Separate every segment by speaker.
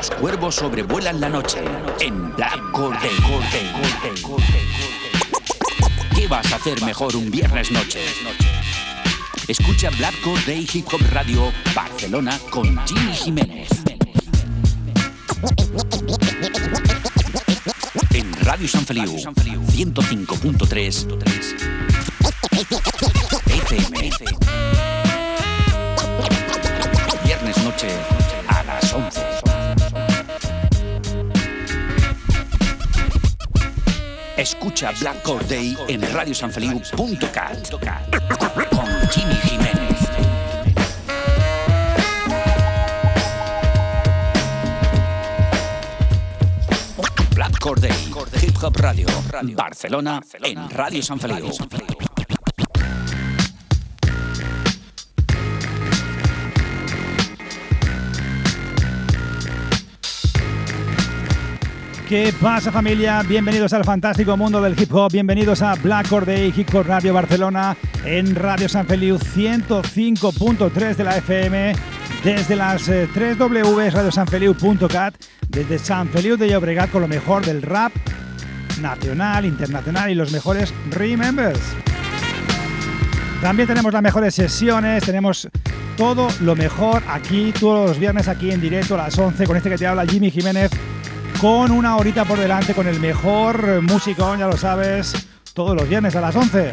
Speaker 1: Los cuervos sobrevuelan la noche en Black Corday. ¿Qué vas a hacer mejor un viernes noche? Escucha Black Corday Hip Hop Radio Barcelona con Jimmy Jiménez. En Radio San Feliu 105.3 FM. Viernes noche a las 11. Escucha Black Corday en radiosanfeliu.cat con Jimmy Jiménez. Black Corday, Hip Hop Radio, Barcelona, en Radio San Feliu.
Speaker 2: ¿Qué pasa familia? Bienvenidos al fantástico mundo del hip hop, bienvenidos a Black Corday Hip Hop Radio Barcelona en Radio San Feliu 105.3 de la FM, desde las 3 W radiosanfeliu.cat, desde San Feliu de Llobregat con lo mejor del rap nacional, internacional y los mejores remembers. También tenemos las mejores sesiones, tenemos todo lo mejor aquí, todos los viernes aquí en directo a las 11 con este que te habla Jimmy Jiménez con una horita por delante con el mejor músico, ya lo sabes, todos los viernes a las 11.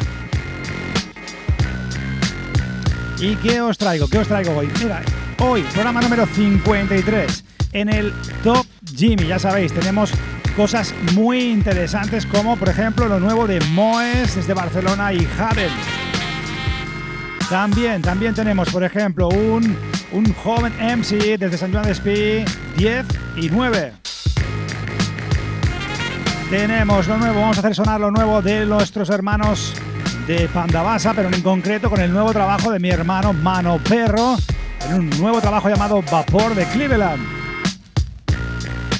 Speaker 2: ¿Y qué os traigo? ¿Qué os traigo hoy? Mira, hoy, programa número 53, en el Top Jimmy, ya sabéis, tenemos cosas muy interesantes como por ejemplo lo nuevo de Moes desde Barcelona y Haven. También, también tenemos por ejemplo un, un joven MC desde San Juan de Espí, 10 y 9. Tenemos lo nuevo, vamos a hacer sonar lo nuevo de nuestros hermanos de Pandabasa, pero en concreto con el nuevo trabajo de mi hermano Mano Perro, en un nuevo trabajo llamado Vapor de Cleveland.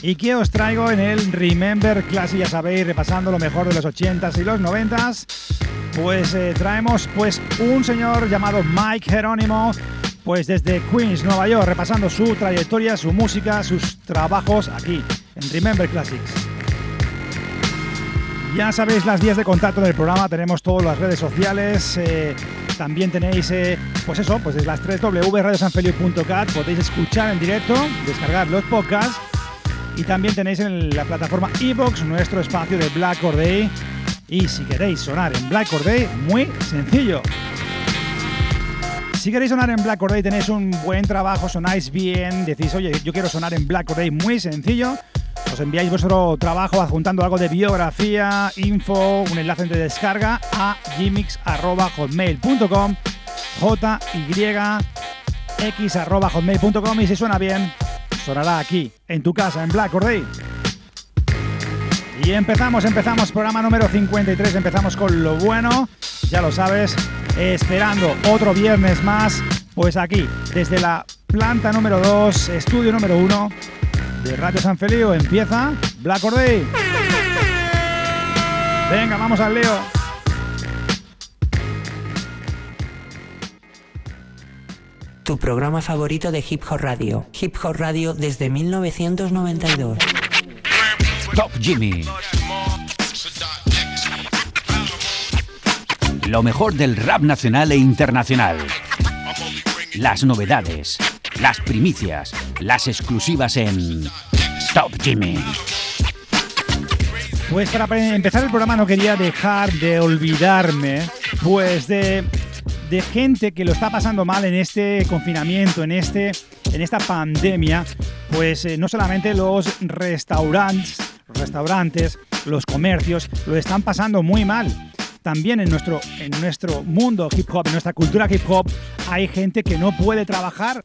Speaker 2: ¿Y qué os traigo en el Remember Classic? Ya sabéis, repasando lo mejor de los 80s y los 90s. Pues eh, traemos pues un señor llamado Mike Jerónimo, pues desde Queens, Nueva York, repasando su trayectoria, su música, sus trabajos aquí en Remember Classics. Ya sabéis las vías de contacto del programa, tenemos todas las redes sociales, eh, también tenéis, eh, pues eso, pues desde las 3 www.radiosanfeliu.cat podéis escuchar en directo, descargar los podcasts y también tenéis en la plataforma iBox nuestro espacio de Black Corday y si queréis sonar en Black Corday, muy sencillo. Si queréis sonar en Black Corday, tenéis un buen trabajo, sonáis bien, decís, oye, yo quiero sonar en Black Corday, muy sencillo os enviáis vuestro trabajo adjuntando algo de biografía, info, un enlace de descarga a gmix.hotmail.com hotmail.com y si suena bien, sonará aquí, en tu casa, en Black Corday. Y empezamos, empezamos, programa número 53, empezamos con lo bueno, ya lo sabes, esperando otro viernes más, pues aquí, desde la planta número 2, estudio número 1, de Radio San Feliu empieza Black Corday. Venga, vamos al Leo.
Speaker 3: Tu programa favorito de Hip Hop Radio. Hip Hop Radio desde 1992.
Speaker 1: Top Jimmy. Lo mejor del rap nacional e internacional. Las novedades las primicias, las exclusivas en Top Jimmy.
Speaker 2: Pues para empezar el programa no quería dejar de olvidarme pues de, de gente que lo está pasando mal en este confinamiento, en, este, en esta pandemia, pues eh, no solamente los restaurantes, restaurantes, los comercios lo están pasando muy mal. También en nuestro, en nuestro mundo hip hop, en nuestra cultura hip hop, hay gente que no puede trabajar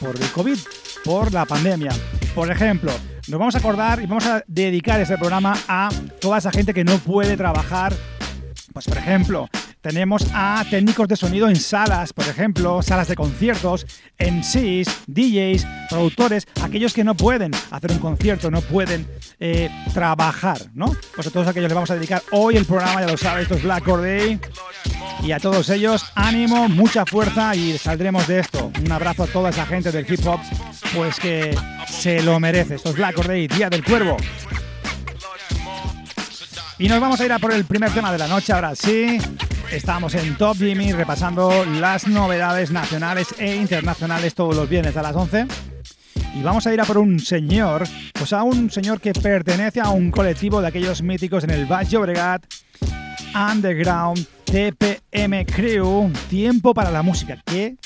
Speaker 2: por el COVID, por la pandemia. Por ejemplo, nos vamos a acordar y vamos a dedicar este programa a toda esa gente que no puede trabajar. Pues por ejemplo, tenemos a técnicos de sonido en salas, por ejemplo, salas de conciertos, MCs, DJs, productores, aquellos que no pueden hacer un concierto, no pueden eh, trabajar, ¿no? Pues a todos aquellos les vamos a dedicar hoy el programa, ya lo sabes, esto es Black Corday. Y a todos ellos, ánimo, mucha fuerza y saldremos de esto. Un abrazo a toda esa gente del hip hop, pues que se lo merece. Esto es Black Or Day, Día del Cuervo. Y nos vamos a ir a por el primer tema de la noche, ahora sí. Estamos en Top Jimmy repasando las novedades nacionales e internacionales todos los viernes a las 11. Y vamos a ir a por un señor, pues a un señor que pertenece a un colectivo de aquellos míticos en el Baix Llobregat, Underground, TPM Crew, Tiempo para la Música. ¿Qué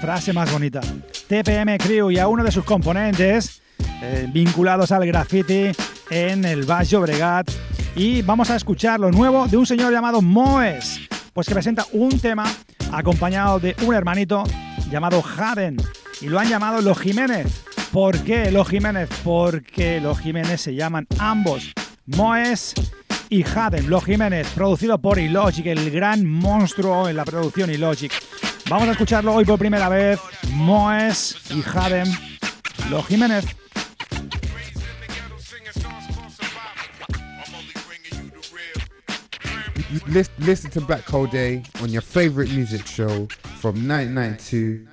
Speaker 2: frase más bonita? TPM Crew y a uno de sus componentes eh, vinculados al graffiti en el Baix Llobregat. Y vamos a escuchar lo nuevo de un señor llamado Moes, pues que presenta un tema acompañado de un hermanito llamado Jaden. Y lo han llamado Los Jiménez. ¿Por qué los Jiménez? Porque los Jiménez se llaman ambos Moes y Jaden. Los Jiménez, producido por Illogic, el gran monstruo en la producción Illogic. Vamos a escucharlo hoy por primera vez. Moes y Jaden. Los Jiménez.
Speaker 4: Listen to Black Hole Day on your favorite music show from 1992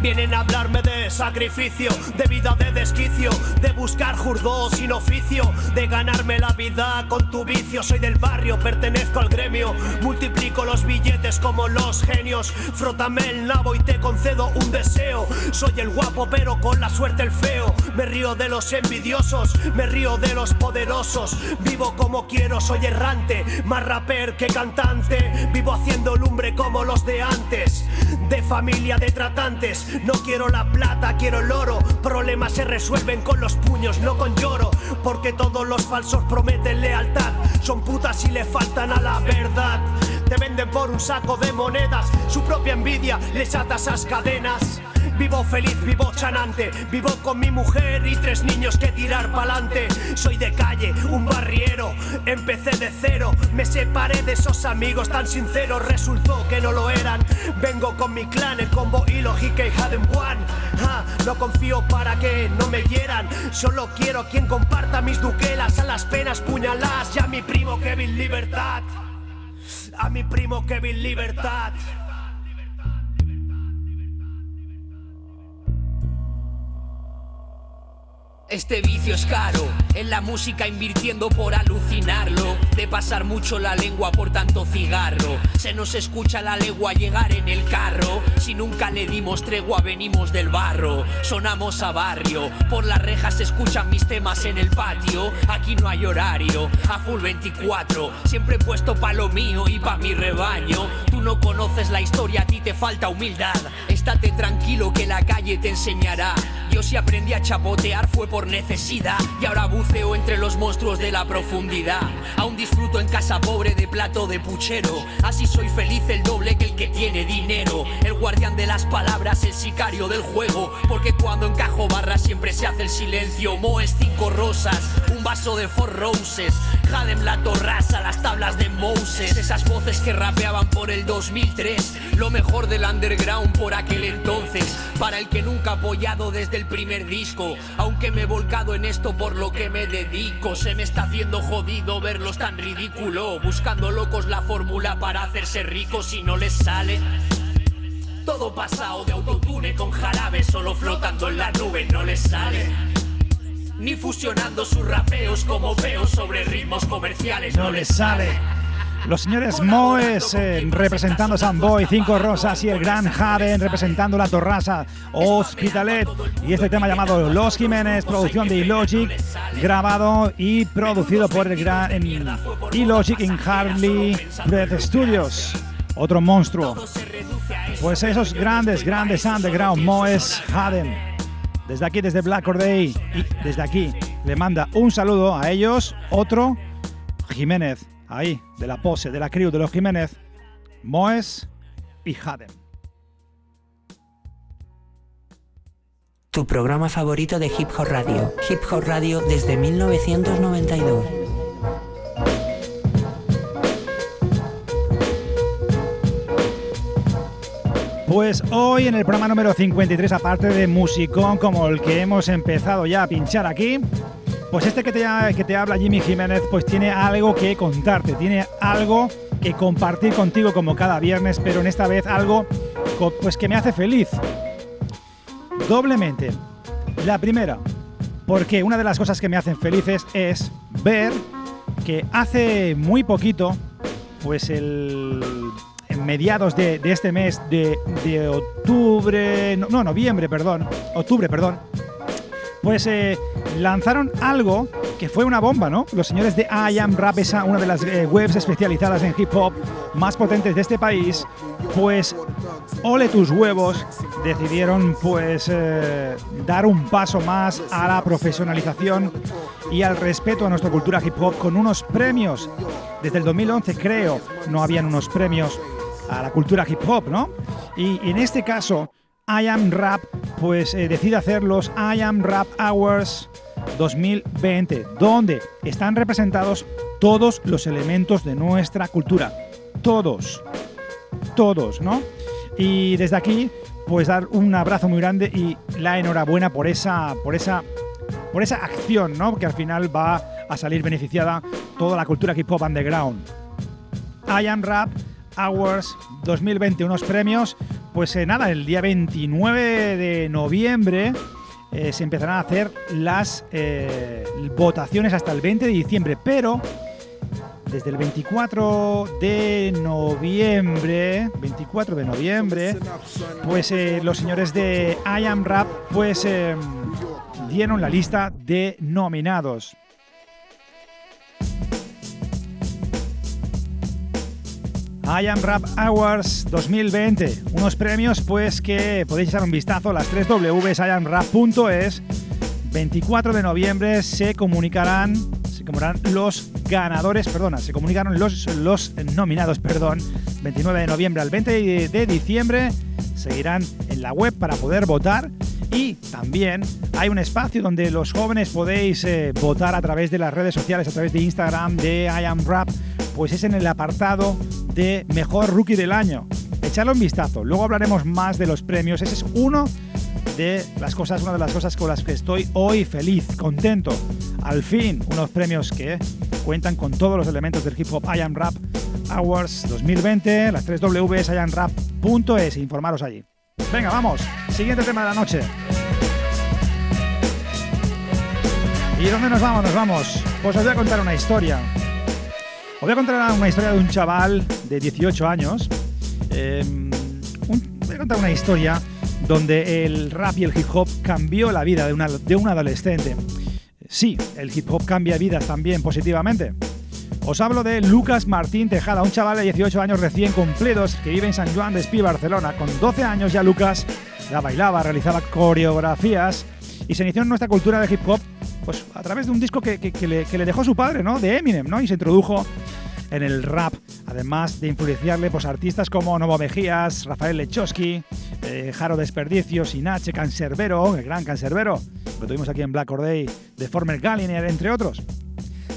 Speaker 5: Vienen a hablarme de sacrificio, de vida de desquicio, de buscar jurdos sin oficio, de ganarme la vida con tu vicio. Soy del barrio, pertenezco al gremio, multiplico los billetes como los genios. Frótame el nabo y te concedo un deseo. Soy el guapo, pero con la suerte el feo. Me río de los envidiosos, me río de los poderosos. Vivo como quiero, soy errante, más rapper que cantante. Vivo haciendo lumbre como los de antes, de familia de tratantes no quiero la plata, quiero el oro. Problemas se resuelven con los puños, no con lloro. Porque todos los falsos prometen lealtad. Son putas y le faltan a la verdad. Te venden por un saco de monedas. Su propia envidia les ata esas cadenas. Vivo feliz, vivo chanante, vivo con mi mujer y tres niños que tirar pa'lante. Soy de calle, un barriero, empecé de cero, me separé de esos amigos tan sinceros, resultó que no lo eran. Vengo con mi clan, el combo y lógica y Haden One. no confío para que no me hieran, solo quiero quien comparta mis duquelas, a las penas puñalas, ya mi primo Kevin Libertad. A mi primo Kevin Libertad.
Speaker 6: Este vicio es caro, en la música invirtiendo por alucinarlo, de pasar mucho la lengua por tanto cigarro. Se nos escucha la legua llegar en el carro, si nunca le dimos tregua venimos del barro, sonamos a barrio, por las rejas se escuchan mis temas en el patio, aquí no hay horario, a full 24, siempre he puesto pa' lo mío y pa' mi rebaño. Tú no conoces la historia, a ti te falta humildad, estate tranquilo que la calle te enseñará. Yo si aprendí a chapotear fue por necesidad. Y ahora buceo entre los monstruos de la profundidad. Aún disfruto en casa pobre de plato de puchero, así soy feliz el doble que el que tiene dinero. El guardián de las palabras, el sicario del juego, porque cuando encajo barras siempre se hace el silencio. Moes cinco rosas, un vaso de four roses, Jadem la torrasa, las tablas de Moses, esas voces que rapeaban por el 2003, lo mejor del underground por aquel entonces, para el que nunca ha apoyado desde el primer disco, aunque me volcado en esto por lo que me dedico. Se me está haciendo jodido verlos tan ridículo. Buscando locos la fórmula para hacerse ricos y no les sale. Todo pasado de autotune con jarabe, solo flotando en la nube, no les sale. Ni fusionando sus rapeos como veo sobre ritmos comerciales, no, les sale.
Speaker 2: Los señores Moes eh, representando Boy, Cinco Rosas y el Gran Jaden representando La Torrasa, Hospitalet y este tema llamado Los Jiménez, producción de Illogic, grabado y producido por el gran en en Harley Breath Studios. Otro monstruo. Pues esos grandes, grandes underground Moes Jaden. Desde aquí, desde Black Day y desde aquí le manda un saludo a ellos, otro Jiménez ahí, de la pose, de la crew de los Jiménez, Moes y Haden.
Speaker 3: Tu programa favorito de Hip Hop Radio. Hip Hop Radio desde 1992.
Speaker 2: Pues hoy en el programa número 53, aparte de musicón como el que hemos empezado ya a pinchar aquí, Pues este que te, que te habla Jimmy Jiménez, pues tiene algo que contarte, tiene algo que compartir contigo como cada viernes, pero en esta vez algo pues que me hace feliz. Doblemente. La primera, porque una de las cosas que me hacen felices es ver que hace muy poquito, pues el en mediados de, este mes de, octubre, no, noviembre, perdón, octubre, perdón, pues eh, lanzaron algo que fue una bomba, ¿no? Los señores de I Am Rap, esa, una de las eh, webs especializadas en hip hop más potentes de este país, pues ole tus huevos, decidieron pues eh, dar un paso más a la profesionalización y al respeto a nuestra cultura hip hop con unos premios. Desde el 2011 creo no habían unos premios a la cultura hip hop, ¿no? Y, en este caso, I Am Rap pues eh, decide hacer los I Am Rap Hours 2020, donde están representados todos los elementos de nuestra cultura. Todos. Todos, ¿no? Y desde aquí, pues dar un abrazo muy grande y la enhorabuena por esa, por esa, por esa acción, ¿no? Que al final va a salir beneficiada toda la cultura hip hop underground. I Am Rap Awards 2020, unos premios, pues eh, nada, el día 29 de noviembre eh, se empezarán a hacer las eh, votaciones hasta el 20 de diciembre, pero desde el 24 de noviembre, 24 de noviembre, pues los señores de I Am Rap pues dieron la lista de nominados. I Am Rap Awards 2020. Unos premios pues que podéis echar un vistazo a las 3 Ws iamrap.es. 24 de noviembre se comunicarán, se comunicarán los ganadores, perdona, se comunicaron los, los nominados, perdón. 29 de noviembre al 20 de diciembre seguirán en la web para poder votar y también hay un espacio donde los jóvenes podéis eh, votar a través de las redes sociales, a través de Instagram, de I Am Rap, pues es en el apartado de Mejor Rookie del Año. Echadle un vistazo, luego hablaremos más de los premios. Ese es uno de las cosas, una de las cosas con las que estoy hoy feliz, contento. Al fin, unos premios que cuentan con todos los elementos del hip hop I Am Rap Awards 2020, las 3 Ws informaros allí. Venga, vamos, siguiente tema de la noche. ¿Y dónde nos vamos? Nos vamos. Pues os voy a contar una historia. Os voy a contar una historia de un chaval de 18 años. Em, voy a contar una historia donde el rap y el hip hop cambió la vida de, una, de un adolescente. Sí, el hip hop cambia vidas también positivamente. Os hablo de Lucas Martín Tejada, un chaval de 18 años recién cumplidos que vive en San Juan de Espí, Barcelona. Con 12 años ya Lucas ya bailaba, realizaba coreografías y se inició en nuestra cultura de hip hop pues a través de un disco que, le, dejó su padre, ¿no? De Eminem, ¿no? Y se introdujo en el rap, además de influenciarle pues, artistas como Novo Mejías, Rafael Lechowski, eh, Jaro Desperdicio, Sinache, Cancerbero, el gran Cancerbero, lo tuvimos aquí en Black Day, de Former Galliner, entre otros.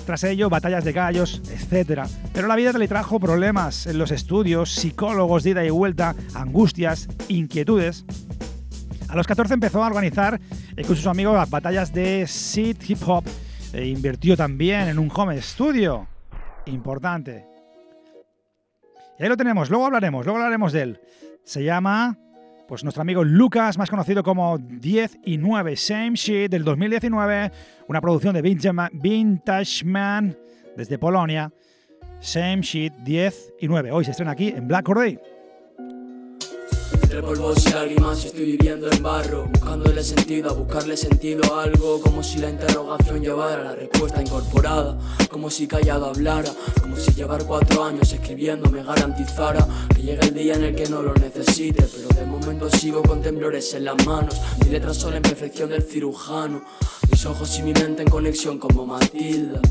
Speaker 2: Tras ello, batallas de gallos, etc. Pero la vida le trajo problemas en los estudios, psicólogos de ida y vuelta, angustias, inquietudes. A los 14 empezó a organizar eh, con sus amigos batallas de Seed Hip Hop e invirtió también en un home studio. Importante. Y ahí lo tenemos, luego hablaremos, luego hablaremos de él. Se llama, pues nuestro amigo Lucas, más conocido como 10 y 9, Same Shit del 2019, una producción de Vintage Man desde Polonia. Same Shit 10 y 9. Hoy se estrena aquí en Black Day.
Speaker 7: Entre polvos y lágrimas estoy viviendo en barro Buscándole sentido, a buscarle sentido a algo Como si la interrogación llevara la respuesta incorporada Como si callado hablara Como si llevar cuatro años escribiendo me garantizara Que llegue el día en el que no lo necesite Pero de momento sigo con temblores en las manos Mi letra sola en perfección del cirujano Mis ojos y mi mente en conexión como Matilda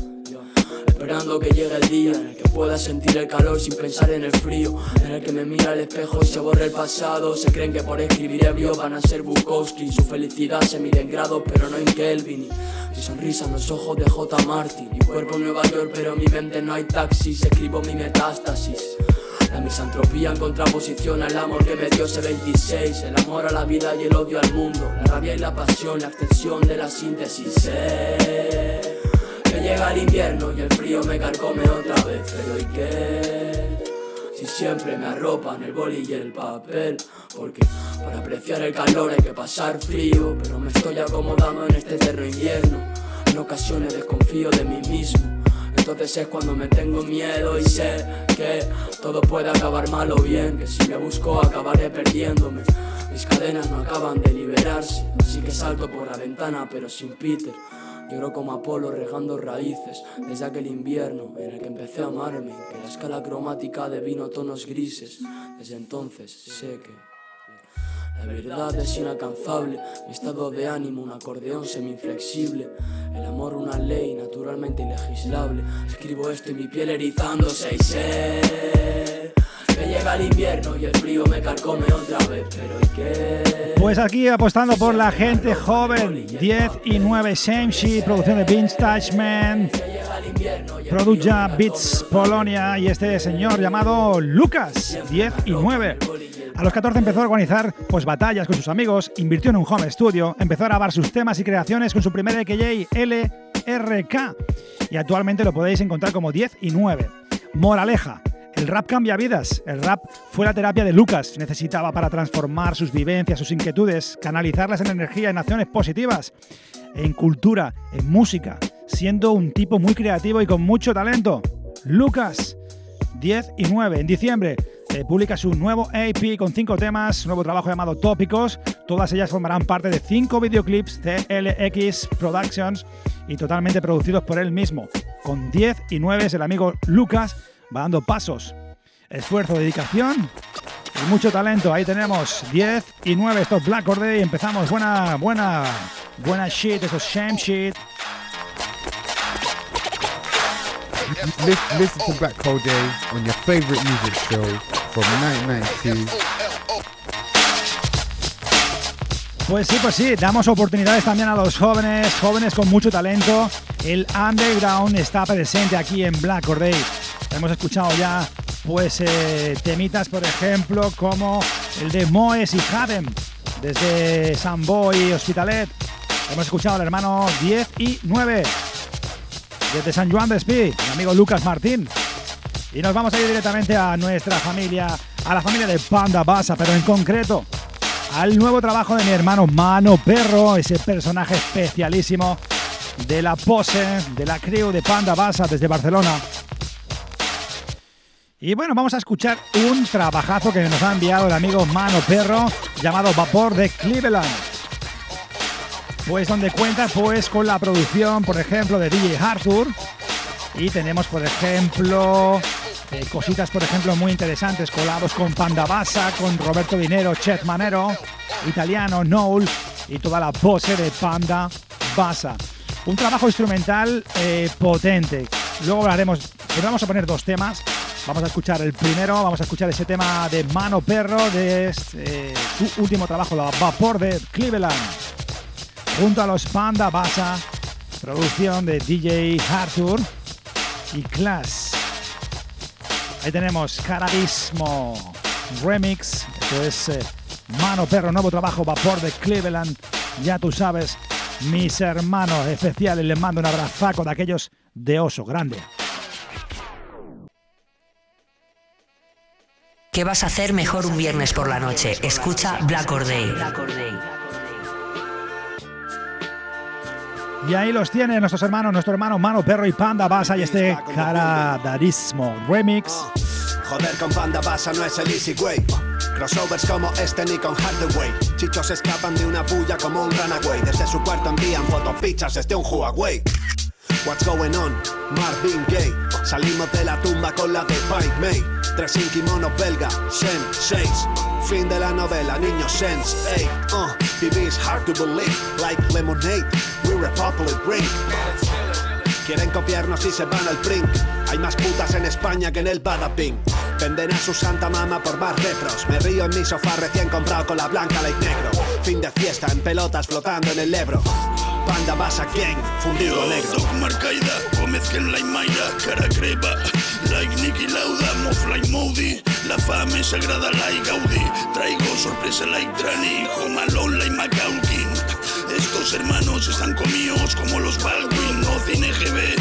Speaker 7: Esperando que llegue el día en el que pueda sentir el calor sin pensar en el frío. En el que me mira al espejo y se borra el pasado. Se creen que por escribir ebrio van a ser Bukowski. Su felicidad se mide en grados pero no en Kelvin. Mi sonrisa en los ojos de J. Martin. Mi cuerpo en Nueva York pero en mi mente no hay taxis. Escribo mi metástasis. La misantropía en contraposición al amor que me dio ese 26 El amor a la vida y el odio al mundo. La rabia y la pasión, la extensión de la síntesis Que llega el invierno y el frío me carcome otra vez. Pero ¿y qué? Si siempre me arropan el boli y el papel. Porque para apreciar el calor hay que pasar frío. Pero me estoy acomodando en este eterno invierno. En ocasiones desconfío de mí mismo. Entonces es cuando me tengo miedo y sé que todo puede acabar mal o bien, que si me busco acabaré perdiéndome. Mis cadenas no acaban de liberarse, así que salto por la ventana pero sin Peter. Lloro como Apolo regando raíces desde aquel invierno en el que empecé a amarme, que la escala cromática de vino tonos grises. Desde entonces sé que la verdad es inalcanzable, mi estado de ánimo un acordeón semi-inflexible. El amor una ley naturalmente ilegislable. Escribo esto y mi piel erizándose y llega el invierno y el frío me carcome otra vez, pero ¿y qué?
Speaker 2: Pues aquí apostando por la gente joven, 10 y 9 Same Sheet, producción de Vintage Man, Produja Beats Polonia y este señor llamado Lucas, 10 y 9. A los 14 empezó a organizar pues, batallas con sus amigos, invirtió en un home studio, empezó a grabar sus temas y creaciones con su primer EKJ LRK y actualmente lo podéis encontrar como 10 y 9. Moraleja. El rap cambia vidas. El rap fue la terapia de Lucas. Necesitaba para transformar sus vivencias, sus inquietudes, canalizarlas en energía, en acciones positivas, en cultura, en música, siendo un tipo muy creativo y con mucho talento. Lucas, 10 y 9. En diciembre eh, publica su nuevo AP con cinco temas, nuevo trabajo llamado Tópicos. Todas ellas formarán parte de cinco videoclips de LX Productions y totalmente producidos por él mismo. Con 10 y 9 el amigo Lucas va dando pasos. Esfuerzo, dedicación y mucho talento. Ahí tenemos 10 y 9 estos Black Day. Empezamos buena, buena, buena shit, esos shame shit.
Speaker 4: Listen to Black Day on your favorite music show from 1992.
Speaker 2: Pues sí, pues sí, damos oportunidades también a los jóvenes, jóvenes con mucho talento. El underground está presente aquí en Black Day. Hemos escuchado ya pues eh, temitas, por ejemplo, como el de Moes y Hadem, desde Samboy Hospitalet. Hemos escuchado al hermano 10 y 9 desde San Juan de Espí, mi amigo Lucas Martín. Y nos vamos a ir directamente a nuestra familia, a la familia de Panda Basa, pero en concreto al nuevo trabajo de mi hermano Mano Perro, ese personaje especialísimo de la pose, de la crew de Panda Basa desde Barcelona. Y bueno, vamos a escuchar un trabajazo que nos ha enviado el amigo Mano Perro llamado Vapor de Cleveland pues donde cuenta pues con la producción, por ejemplo, de DJ Arthur y tenemos, por ejemplo, eh, cositas, por ejemplo, muy interesantes, colados con Panda Basa, con Roberto Dinero, Chet Manero, Italiano, Noel y toda la pose de Panda Basa. Un trabajo instrumental eh, potente. Luego hablaremos, pero vamos a poner dos temas. Vamos a escuchar el primero, vamos a escuchar ese tema de Mano Perro de eh, su último trabajo, la Vapor de Cleveland junto a los Panda Basa, producción de DJ Arthur y Class. Ahí tenemos Caradismo Remix, esto es eh, Mano Perro, nuevo trabajo, vapor de Cleveland, ya tú sabes, mis hermanos especiales, les mando un abrazaco de aquellos de oso grande.
Speaker 3: ¿Qué vas a hacer mejor un viernes por la noche? Escucha Black Or Day.
Speaker 2: Y ahí los tiene nuestros hermanos, nuestro hermano Mano Perro y Panda Basa y este Caradarismo Remix.
Speaker 8: Joder con Panda Basa no es el easy way. Crossovers como este ni con Hardaway. Chichos escapan de una bulla como un runaway. Desde su cuarto envían fotopichas desde un Huawei. What's going on? Marvin Gaye. Salimos de la tumba con la de Pike May. Tres kimono belga, Sen, seis. Fin de la novela, niño sense, ey, uh, vivís hard to believe, like lemonade, we're a popular. Quieren copiarnos y se van al brink. Hay más putas en España que en el Badaping. Venden a su santa mama por más retros. Me río en mi sofá recién comprado con la blanca light negro. Fin de fiesta en pelotas flotando en el Ebro. Panda Basa Gang, fundido negro.
Speaker 9: Doc Marcaida, Gómez que en la Imaira, cara creva. Like Nicky Lauda, Mofly Moody. La fame sagrada like Gaudí. Traigo sorpresa like Trani, Jomalón like Macaukin. Estos hermanos están comidos como los Baldwin, no cine GB.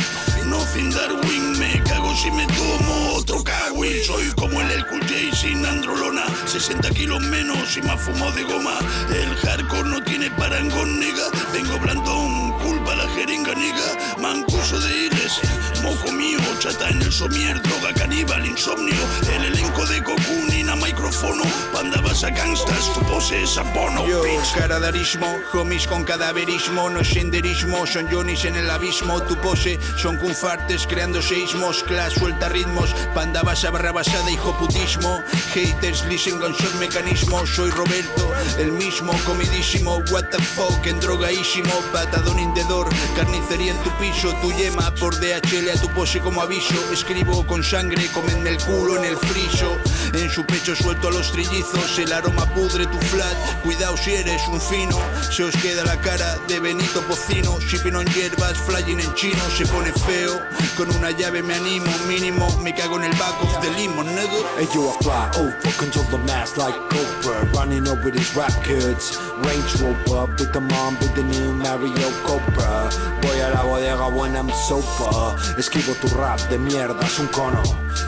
Speaker 9: Darwin. Me cago si me tomo otro Kawin. Soy como el El Cool J sin androlona. 60 kilos menos y más fumo de goma. El hardcore no tiene parangón, nega. Vengo blandón, culpa la jeringa, nega. Mancuso de Iles, moco mío, chata en el somier, droga caníbal, insomnio. El elenco de Cocoon, a micrófono. Panda vas a gangstas, tu pose es abono.
Speaker 10: Yo, caradarismo, homies con cadaverismo, no es senderismo, son Johnny's en el abismo, tu pose son cunfartes creando seismos, class suelta ritmos, panda basa barra basada, hijo putismo, haters listen con short mecanismo, soy Roberto, el mismo, comidísimo, what the fuck, en drogaísimo, patadón indedor, carnicería en tu piso, tu yema por DHL a tu pose como aviso, escribo con sangre, comenme el culo en el friso, en su pecho suelto a los trillizos, el aroma pudre tu flat, cuidado si eres un fino, se os queda la cara de Benito Pocino, shipping on hierbas, flying en chino, se pone feo, con una llave me animo, mínimo, me cago en el back of the limo, nigga.
Speaker 11: Hey, you a fly over, control the mass like Cobra, running over these rap kids. Range Rover, big mom, big the new Mario Cobra. Voy a la bodega when I'm sober. Esquivo tu rap de mierda, es un cono.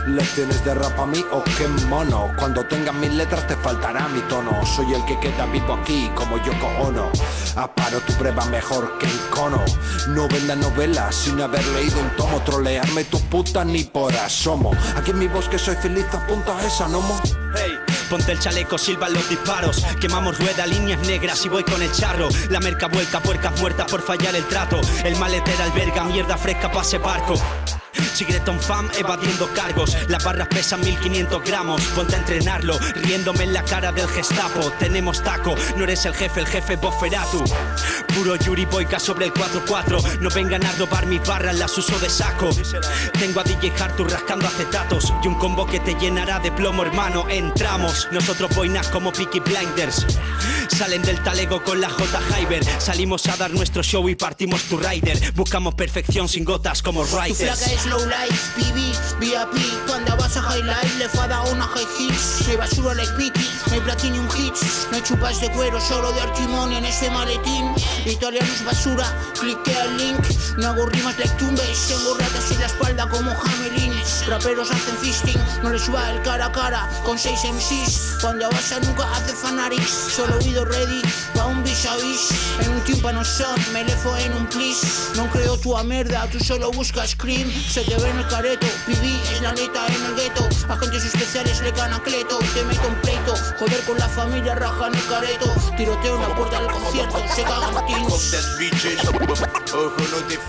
Speaker 11: Lecciones de rap a mí, o qué Cuando tengas mis letras te faltará mi tono. Soy el que queda vivo aquí, como Yoko Ono. Aparo tu prueba mejor que el cono. No venda novelas sin haber leído un tomo. Trolearme tu puta ni por asomo. Aquí en mi bosque soy feliz, apunta esa nomo.
Speaker 12: Hey, ponte el chaleco, silban los disparos. Quemamos rueda, líneas negras y voy con el charro. La merca vuelta, puercas muertas por fallar el trato. El maletero alberga mierda fresca pa' ese barco. Chigreton fam evadiendo cargos. Las barras pesan 1500 gramos. Ponte a entrenarlo, riéndome en la cara del gestapo. Tenemos taco, no eres el jefe, el jefe Boferatu. Puro Yuri Boyka sobre el 4-4. No vengan a robar mis barras, las uso de saco. Tengo a DJ Hartur rascando acetatos. Y un combo que te llenará de plomo, hermano. Entramos, nosotros boinas como Peaky Blinders. Salen del talego con la J. Hyber. Salimos a dar nuestro show y partimos tu rider. Buscamos perfección sin gotas como
Speaker 13: Tu flaca
Speaker 12: Riders.
Speaker 13: es low life, BB, VIP Cuando vas a highlight le fa da una high hits No hay basura like Vicky, no hay platinum hits No hay chupas de cuero, solo de artimonio en este maletín Italiano es basura, cliquea el link No hago rimas like tumbes, tengo ratas en la espalda como jamelines Raperos hacen fisting, no les va el cara a cara Con seis MCs, cuando vas a nunca hace fanatics Solo oído ready, va un vis. En un tímpano son, me lefo en un please. No creo tu a merda, tú solo buscas cream. Se te ve en el careto, viví es la neta en el gueto. Agentes especiales le gana cleto, te meto un pleito Joder con la familia, raja en el careto. Tiroteo en la puerta del concierto, se cagan teens.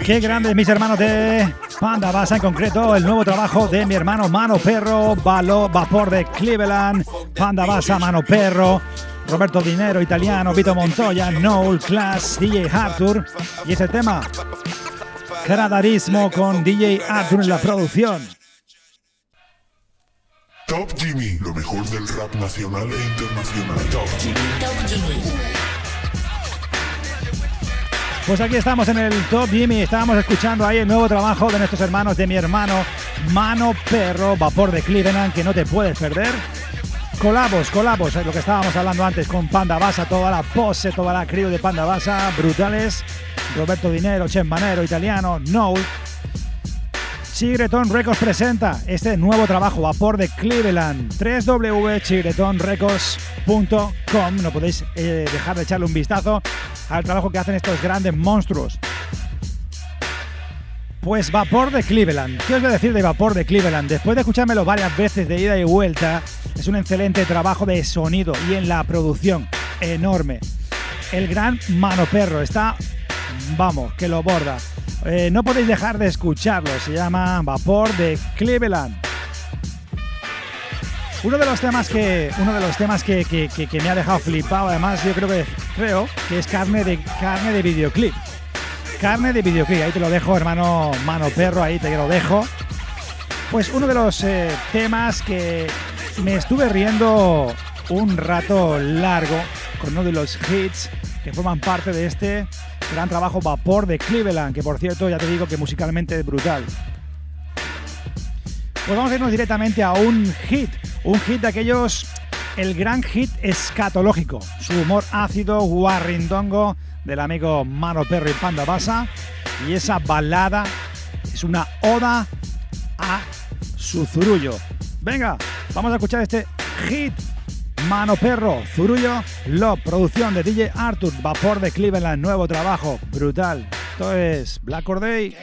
Speaker 2: Qué grandes mis hermanos de Panda Basa, en concreto el nuevo trabajo de mi hermano Mano Perro, Valo, Vapor de Cleveland, Panda Basa, Mano Perro, Roberto Dinero, italiano, Vito Montoya, Noel Class, DJ Arthur y ese tema, Cradarismo con DJ Arthur en la producción.
Speaker 14: Top Jimmy, lo mejor del rap nacional e internacional. Top Jimmy.
Speaker 2: Pues aquí estamos en el Top Jimmy, estábamos escuchando ahí el nuevo trabajo de nuestros hermanos, de mi hermano Mano Perro, Vapor de Cleveland, que no te puedes perder. Colabos, colabos, lo que estábamos hablando antes con Panda Basa, toda la pose, toda la crew de Panda Basa, brutales. Roberto Dinero, Chen Manero, italiano, No. Chigreton Records presenta este nuevo trabajo, Vapor de Cleveland, www.chigretonrecords.com. No podéis eh, dejar de echarle un vistazo al trabajo que hacen estos grandes monstruos. Pues Vapor de Cleveland. ¿Qué os voy a decir de Vapor de Cleveland? Después de escuchármelo varias veces de ida y vuelta, es un excelente trabajo de sonido y en la producción. Enorme. El gran Mano Perro está, vamos, que lo borda. Eh, no podéis dejar de escucharlo. Se llama Vapor de Cleveland. Uno de los temas que, uno de los temas que, que- que- que me ha dejado flipado, además, yo creo que creo que es carne de carne de videoclip. Carne de videoclip, ahí te lo dejo, hermano Mano Perro, ahí te lo dejo. Pues uno de los eh, temas que me estuve riendo un rato largo con uno de los hits que forman parte de este gran trabajo Vapor de Cleveland, que por cierto ya te digo que musicalmente es brutal. Pues vamos a irnos directamente a un hit, un hit de aquellos, el gran hit escatológico, su humor ácido, guarrindongo del amigo Mano Perro y Panda Basa y esa balada Es una oda a su zurullo. Venga, vamos a escuchar este hit. Mano Perro, Zurullo, Love, producción de DJ Arthur, Vapor de Cleveland, nuevo trabajo, brutal. Esto es Black Or Day.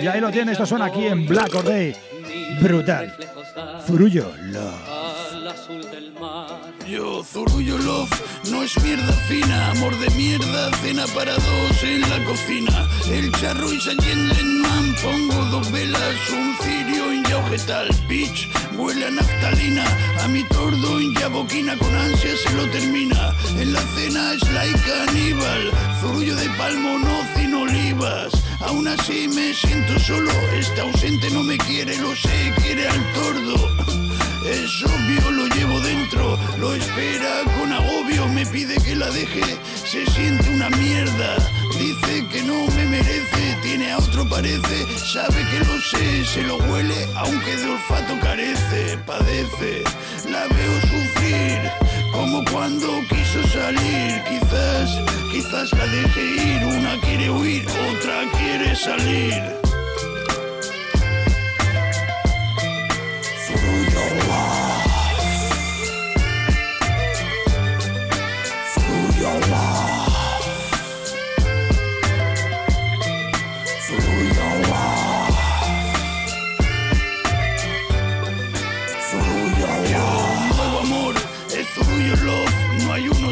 Speaker 2: Y ahí lo tienes, esto suena aquí en Black Or Day. Brutal. Zurullo, Love.
Speaker 9: Yo, Zurullo Love, no es mierda fina, amor de mierda, cena para dos en la cocina. El charro y Sayen Man, pongo dos velas, un cirio en ya objetal, bitch, huele a naftalina, a mi tordo en ya boquina, con ansia se lo termina. En la cena es like caníbal, Zurullo de palmo, no sin olivas. Aún así me siento solo, está ausente, no me quiere, lo sé, quiere al tordo. Es obvio, lo llevo dentro, lo espera con agobio, me pide que la deje, se siente una mierda, dice que no me merece, tiene a otro parece, sabe que lo sé, se lo huele, aunque de olfato carece, padece, la veo sufrir, como cuando quiso salir, quizás, quizás la deje ir, una quiere huir, otra quiere salir.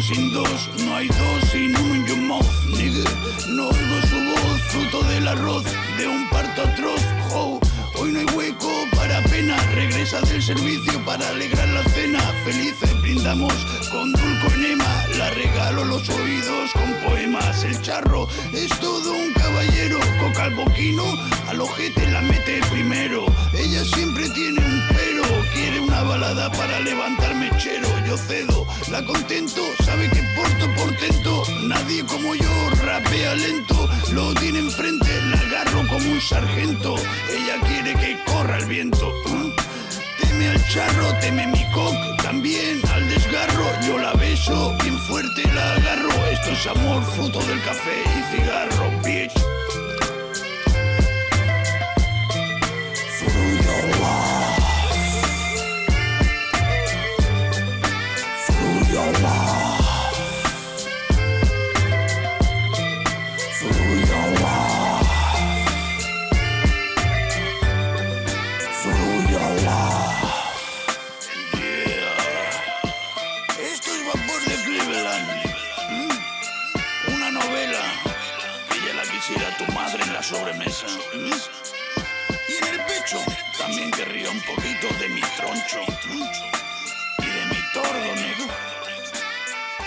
Speaker 9: Sin dos, no hay dos sin uno mouth, nigga. No oigo su voz, fruto del arroz, de un parto atroz, ho. Hoy no hay hueco regresa del servicio para alegrar la cena. Felices brindamos con dulco enema, la regalo los oídos con poemas. El charro es todo un caballero, coca al boquino, al ojete la mete primero. Ella siempre tiene un pero, quiere una balada para levantarme chero. Yo cedo, la contento, sabe que porto portento. Nadie como yo rapea lento, lo tiene enfrente, la agarro como un sargento. Ella quiere que corra el viento. Teme al charro, teme mi cock, también al desgarro. Yo la beso, bien fuerte la agarro. Esto es amor, fruto del café y cigarro, bitch. Un poquito de mi troncho. Y de mi tordo, negro.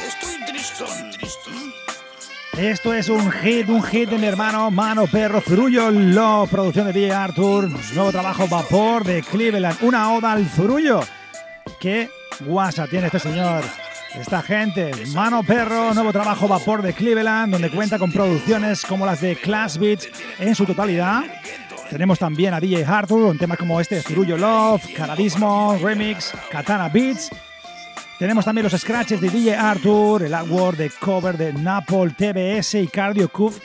Speaker 9: Estoy tristón. ¿Mm?
Speaker 2: Esto es un hit, un hit de mi hermano Mano Perro Zurullo, lo producción de DJ Arthur, nuevo trabajo Vapor de Cleveland, una oda al Zurullo. Qué guasa tiene este señor, esta gente. Mano Perro, nuevo trabajo Vapor de Cleveland, donde cuenta con producciones como las de Class Beats en su totalidad. Tenemos también a DJ Arthur con temas como este Zurullo Love, Caradismo, Remix, Katana Beats. Tenemos también los scratches de DJ Arthur, el artwork de cover de Napol TBS y Cardio Cube,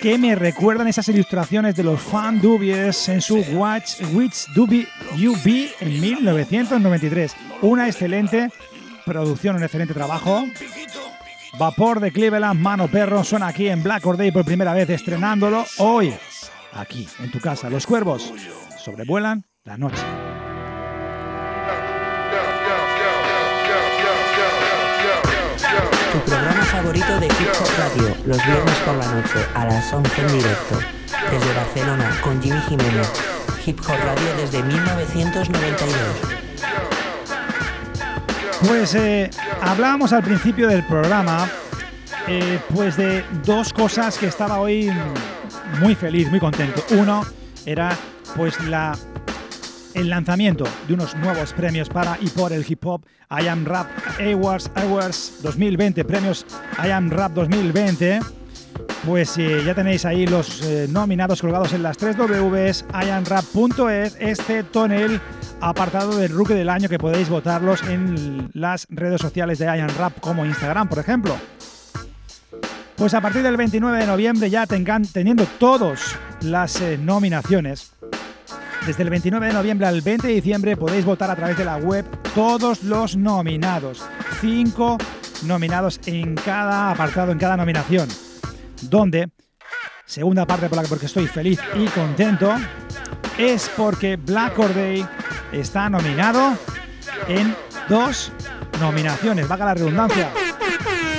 Speaker 2: que me recuerdan esas ilustraciones de los fan dubies en su Watch Which Doobie Be en 1993. Una excelente producción, un excelente trabajo. Vapor de Cleveland, Mano Perro, suena aquí en Black Or por primera vez, estrenándolo hoy, aquí, en tu casa. Los cuervos sobrevuelan la noche.
Speaker 3: Tu programa favorito de Hip Hop Radio, los viernes por la noche a las 11 en directo. Desde Barcelona con Jimmy Jiménez. Hip Hop Radio desde 1992.
Speaker 2: Pues eh, hablábamos al principio del programa eh, pues de dos cosas que estaba hoy muy feliz, muy contento. Uno era pues la el lanzamiento de unos nuevos premios para y por el hip hop I Am Rap Awards, Awards 2020, premios I Am Rap 2020. Pues ya tenéis ahí los eh, nominados colgados en las 3 Ws, iamrap.es, excepto en el apartado del Rookie del Año que podéis votarlos en las redes sociales de I Am Rap como Instagram, por ejemplo. Pues a partir del 29 de noviembre ya tengan, teniendo todas las eh, nominaciones, desde el 29 de noviembre al 20 de diciembre podéis votar a través de la web todos los nominados. Cinco nominados en cada apartado, en cada nominación. Donde, segunda parte por la que estoy feliz y contento, es porque Black Or Day está nominado en dos nominaciones. Vaga la redundancia.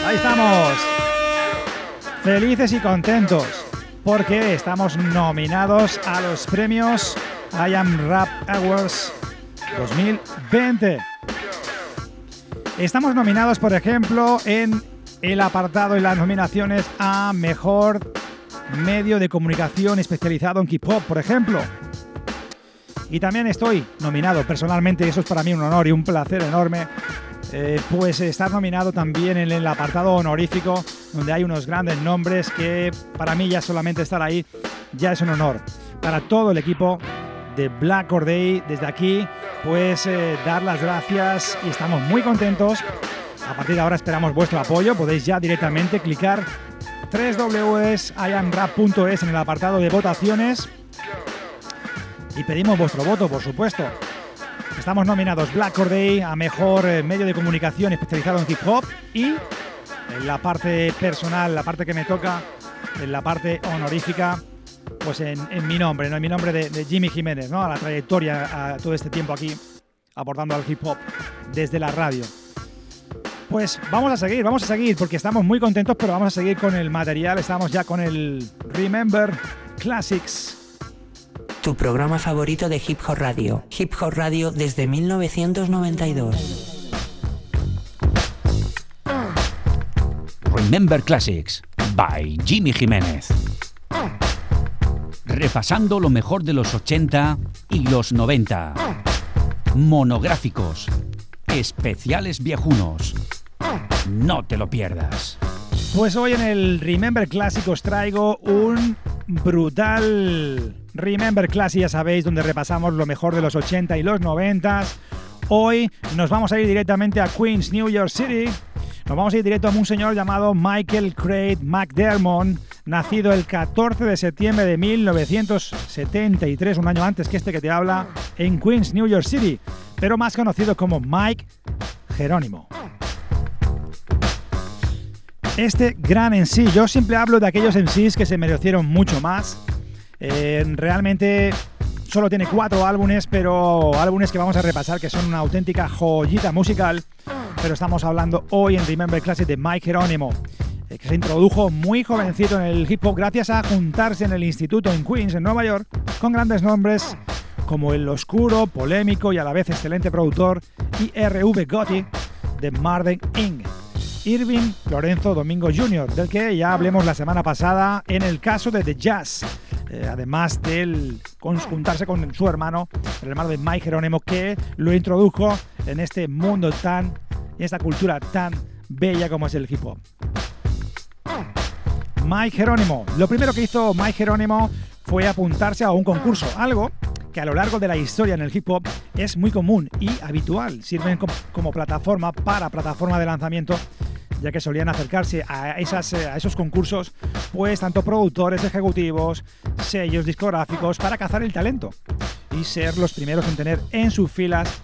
Speaker 2: Ahí estamos. Felices y contentos porque estamos nominados a los premios I Am Rap Awards 2020. Estamos nominados, por ejemplo, en el apartado y las nominaciones a Mejor Medio de Comunicación Especializado en Hip Hop, por ejemplo. Y también estoy nominado personalmente, eso es para mí un honor y un placer enorme, eh, pues estar nominado también en el apartado honorífico, donde hay unos grandes nombres que para mí ya solamente estar ahí ya es un honor. Para todo el equipo de Black Or Day, desde aquí, pues eh, dar las gracias y estamos muy contentos. A partir de ahora esperamos vuestro apoyo, podéis ya directamente clicar www.iamrap.es en el apartado de votaciones y pedimos vuestro voto, por supuesto. Estamos nominados Black Or Day a Mejor eh, Medio de Comunicación especializado en hip hop y en la parte personal, la parte que me toca, en la parte honorífica, pues en, mi nombre, ¿no? en mi nombre de, Jimmy Jiménez, ¿no? a la trayectoria, a todo este tiempo aquí aportando al hip hop desde la radio. Pues vamos a seguir, vamos a seguir, porque estamos muy contentos, pero vamos a seguir con el material. Estamos ya con el Remember Classics
Speaker 3: tu programa favorito de Hip Hop Radio. Hip Hop Radio desde 1992.
Speaker 1: Remember Classics by Jimmy Jiménez. Repasando lo mejor de los 80 y los 90. Monográficos. Especiales viejunos. No te lo pierdas.
Speaker 2: Pues hoy en el Remember Clásicos traigo un brutal Remember Class, ya sabéis, donde repasamos lo mejor de los 80 y los 90. Hoy nos vamos a ir directamente a Queens, New York City. Nos vamos a ir directo a un señor llamado Michael Craig McDermott, nacido el 14 de septiembre de 1973, un año antes que este que te habla, en Queens, New York City, pero más conocido como Mike Jerónimo. Este gran en sí, yo siempre hablo de aquellos en sí que se merecieron mucho más, eh, realmente solo tiene cuatro álbumes, pero álbumes que vamos a repasar que son una auténtica joyita musical. Pero estamos hablando hoy en Remember Classic de Mike Jerónimo, eh, que se introdujo muy jovencito en el hip hop gracias a juntarse en el instituto en Queens, en Nueva York, con grandes nombres como el oscuro, polémico y a la vez excelente productor IRV Gotti de Marden Inc. Irving Lorenzo Domingo Jr., del que ya hablemos la semana pasada en el caso de The Jazz. Eh, además de juntarse con su hermano, el hermano de Mike Jerónimo, que lo introdujo en este mundo tan, en esta cultura tan bella como es el hip hop. Mike Jerónimo. Lo primero que hizo Mike Jerónimo fue apuntarse a un concurso, algo que a lo largo de la historia en el hip hop es muy común y habitual. Sirven como plataforma para plataforma de lanzamiento ya que solían acercarse a, esas, eh, a esos concursos, pues tanto productores ejecutivos, sellos discográficos, para cazar el talento y ser los primeros en tener en sus filas,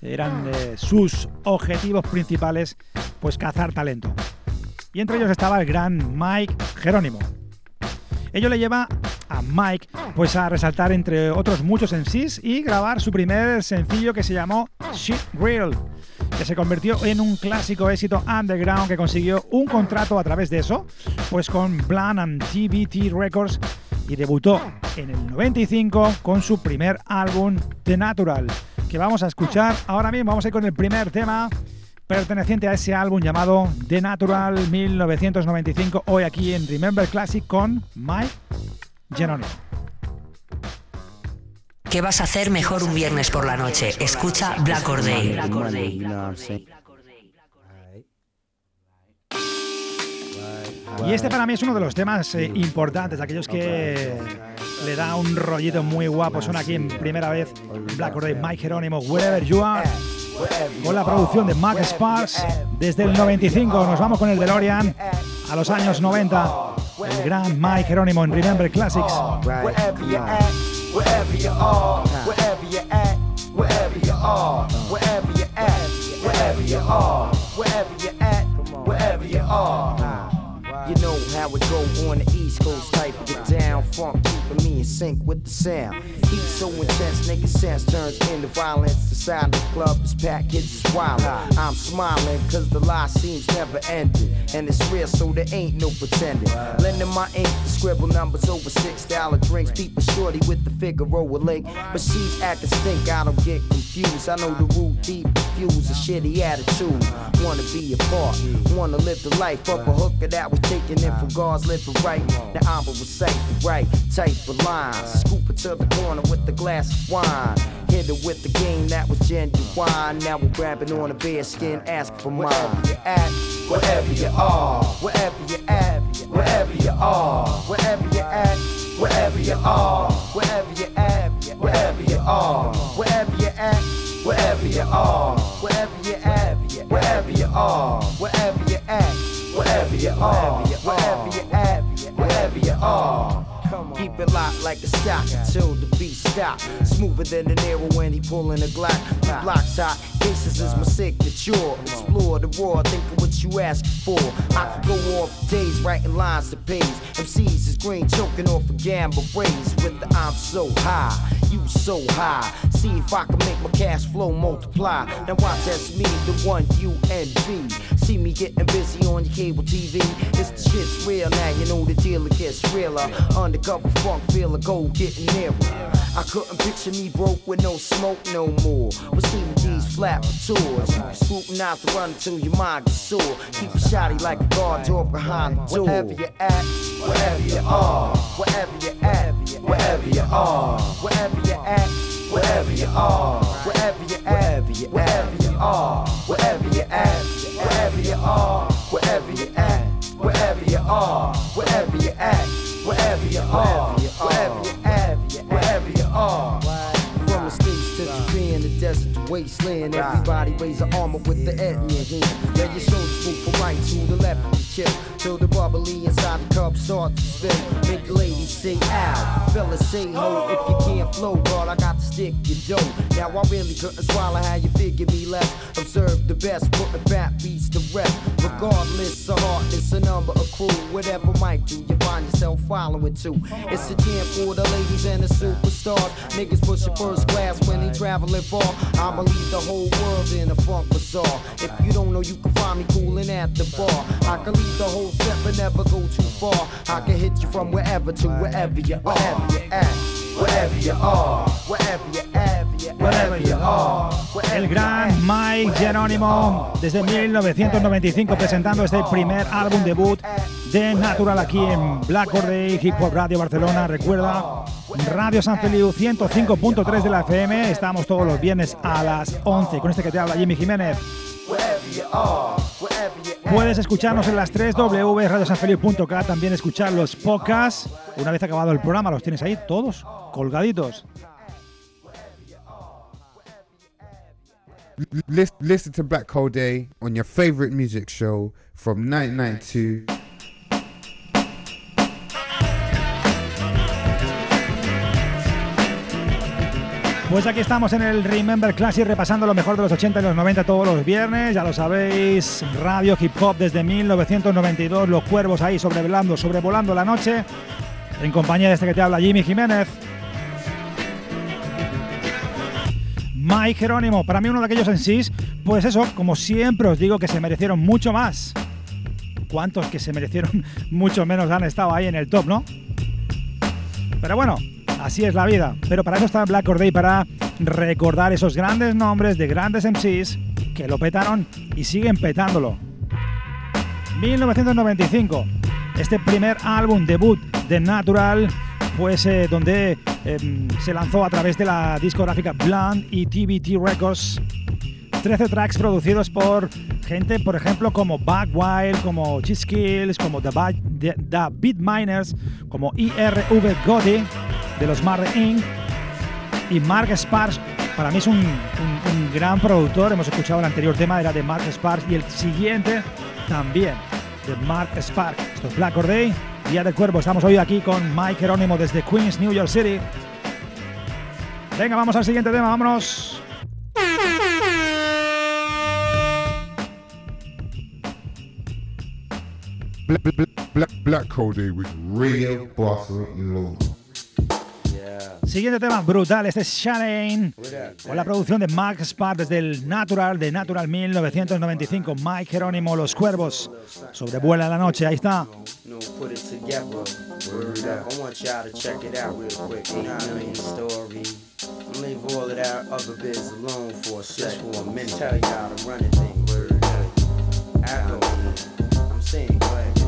Speaker 2: eran eh, sus objetivos principales, pues cazar talento. Y entre ellos estaba el gran Mike Jerónimo. Ello le lleva a Mike pues a resaltar entre otros muchos en sí y grabar su primer sencillo que se llamó Shit Real que se convirtió en un clásico éxito underground que consiguió un contrato a través de eso, pues con Bland and TBT Records y debutó en el 95 con su primer álbum The Natural, que vamos a escuchar ahora mismo. Vamos a ir con el primer tema perteneciente a ese álbum llamado The Natural 1995, hoy aquí en Remember Classic con Mike Geronimo.
Speaker 3: ¿Qué vas a hacer mejor un viernes por la noche? Escucha Black Or Day.
Speaker 2: Y este para mí es uno de los temas eh, importantes, aquellos que le da un rollito muy guapo. Son aquí en primera vez Black Or Day, Mike Jerónimo, Wherever You Are, con la producción de Max Sparks desde el 95. Nos vamos con el DeLorean a los años 90, el gran Mike Jerónimo en Remember Classics.
Speaker 15: Wherever you at, wherever you are, wherever you at, wherever you are, wherever you at, wherever you are, wherever you at, wherever you are. You know how it go on the East Coast, type of get down, funk keeping me in sync with the sound. Heat so intense, nigga sense turns into violence. The side of the club is packed, kids is wild. I'm smiling, cause the lie seems never ending. And it's real, so there ain't no pretending. Lending my ink to scribble numbers over six dollar drinks. People shorty with the Figaro link. But she's acting stink, I don't get confused. I know the root deep refuse a shitty attitude. Wanna be a part, wanna live the life of a hooker that was taking in from God's living right. Now I'm a recite the right type of lines. Scoop it to the corner with the glass of wine. Hit it with the game that was genuine. Now we're grabbing on a bear skin, ask for mine. Wherever you at, wherever you are, wherever you at, wherever you are, wherever you at, wherever you are, wherever you at, wherever you are, wherever you at, wherever you are, wherever you at, wherever you are, wherever you at, wherever you are, wherever you at, wherever you are. Keep it locked like a stock until the beat stop. Smoother than an arrow when he pulling a Glock. The block's hot, cases is my signature. Explore the raw, think of what you ask for. I could go off days writing lines to page. MCs is green, choking off a gamble raise with the I'm so high, you so high. See if I can make my cash flow multiply. Now watch that's me, the one you envy. See me getting busy on your cable TV. It's the shit's real now, you know the deal it gets realer. Undercover funk feel a go getting nearer. I couldn't picture me broke with no smoke no more. But see these flat for tours. You scrutinize the run until your mind gets sore. Keep a shotty like a guard dog behind the door. Wherever you at, wherever you are, wherever you at, wherever you are, wherever you at, wherever you are, wherever you at, wherever you are, wherever you at, wherever you are, wherever you at, wherever you are, wherever you at, wherever you are, wherever you at, wherever you are. Desert wasteland, everybody raise an armor with the Ed in your hand. Let your shoulders move from right to the left chip, till the bubbly inside the cup start to spill. Make the ladies say ow, fellas say ho. If you can't flow, God, I got to stick your dough. Now I really couldn't swallow how you figure me left. Observe the best, put the fat beats to rest. Regardless of hardness, a number of crew, whatever might do, you find yourself following too. It's a jam for the ladies and the superstars. Niggas pushing first class when they traveling far. I'ma leave the whole world in a funk bazaar. If you don't know, you can find me cooling at the bar. I can leave the whole set but never go too far. I can hit you from wherever to wherever you are. Wherever you at, wherever you are, wherever you're at.
Speaker 2: El gran Mike Jerónimo desde 1995 presentando este primer álbum debut de Natural aquí en Black Day Hip Hop Radio Barcelona. Recuerda, Radio San Feliu 105.3 de la FM. Estamos todos los viernes a las 11 con este que te habla Jimmy Jiménez. Puedes escucharnos en las 3 W, radiosanfeliu.k, también escuchar los podcasts. Una vez acabado el programa, los tienes ahí todos colgaditos.
Speaker 4: Listen, listen to Black Hole Day on your favorite music show from 1992.
Speaker 2: Pues aquí estamos en el Remember Classic repasando lo mejor de los 80 y los 90 todos los viernes, ya lo sabéis, radio hip hop desde 1992, los cuervos ahí sobrevolando, sobrevolando la noche, en compañía de este que te habla Jimmy Jiménez. Mike Jerónimo, para mí uno de aquellos en sí, pues eso, como siempre os digo que se merecieron mucho más. ¿Cuántos que se merecieron mucho menos han estado ahí en el top, no? Pero bueno, así es la vida. Pero para eso está Black Or Day, para recordar esos grandes nombres de grandes MCs que lo petaron y siguen petándolo. 1995, este primer álbum debut de Natural, pues eh, donde eh, se lanzó a través de la discográfica Blonde y TBT Records. 13 tracks producidos por gente, por ejemplo, como Back Wild, como Cheese Kills, como The, Ba- The, The Beat Miners, como IRV Gotti de los Mar Inc. y Mark Sparks. Para mí es un, un- un gran productor. Hemos escuchado el anterior tema, era de Mark Sparks, y el siguiente también.
Speaker 15: de Mark Spark. Esto es Black Day, Día del Cuervo. Estamos hoy aquí con Mike Jerónimo desde Queens, New York City. Venga, vamos al siguiente tema, vámonos.
Speaker 2: Black, with.
Speaker 15: Siguiente tema brutal, este es Shane. Con la producción de Max Spark desde el Natural de Natural 1995. Mike Jerónimo, Los Cuervos, sobrevuela la noche, ahí está. leave all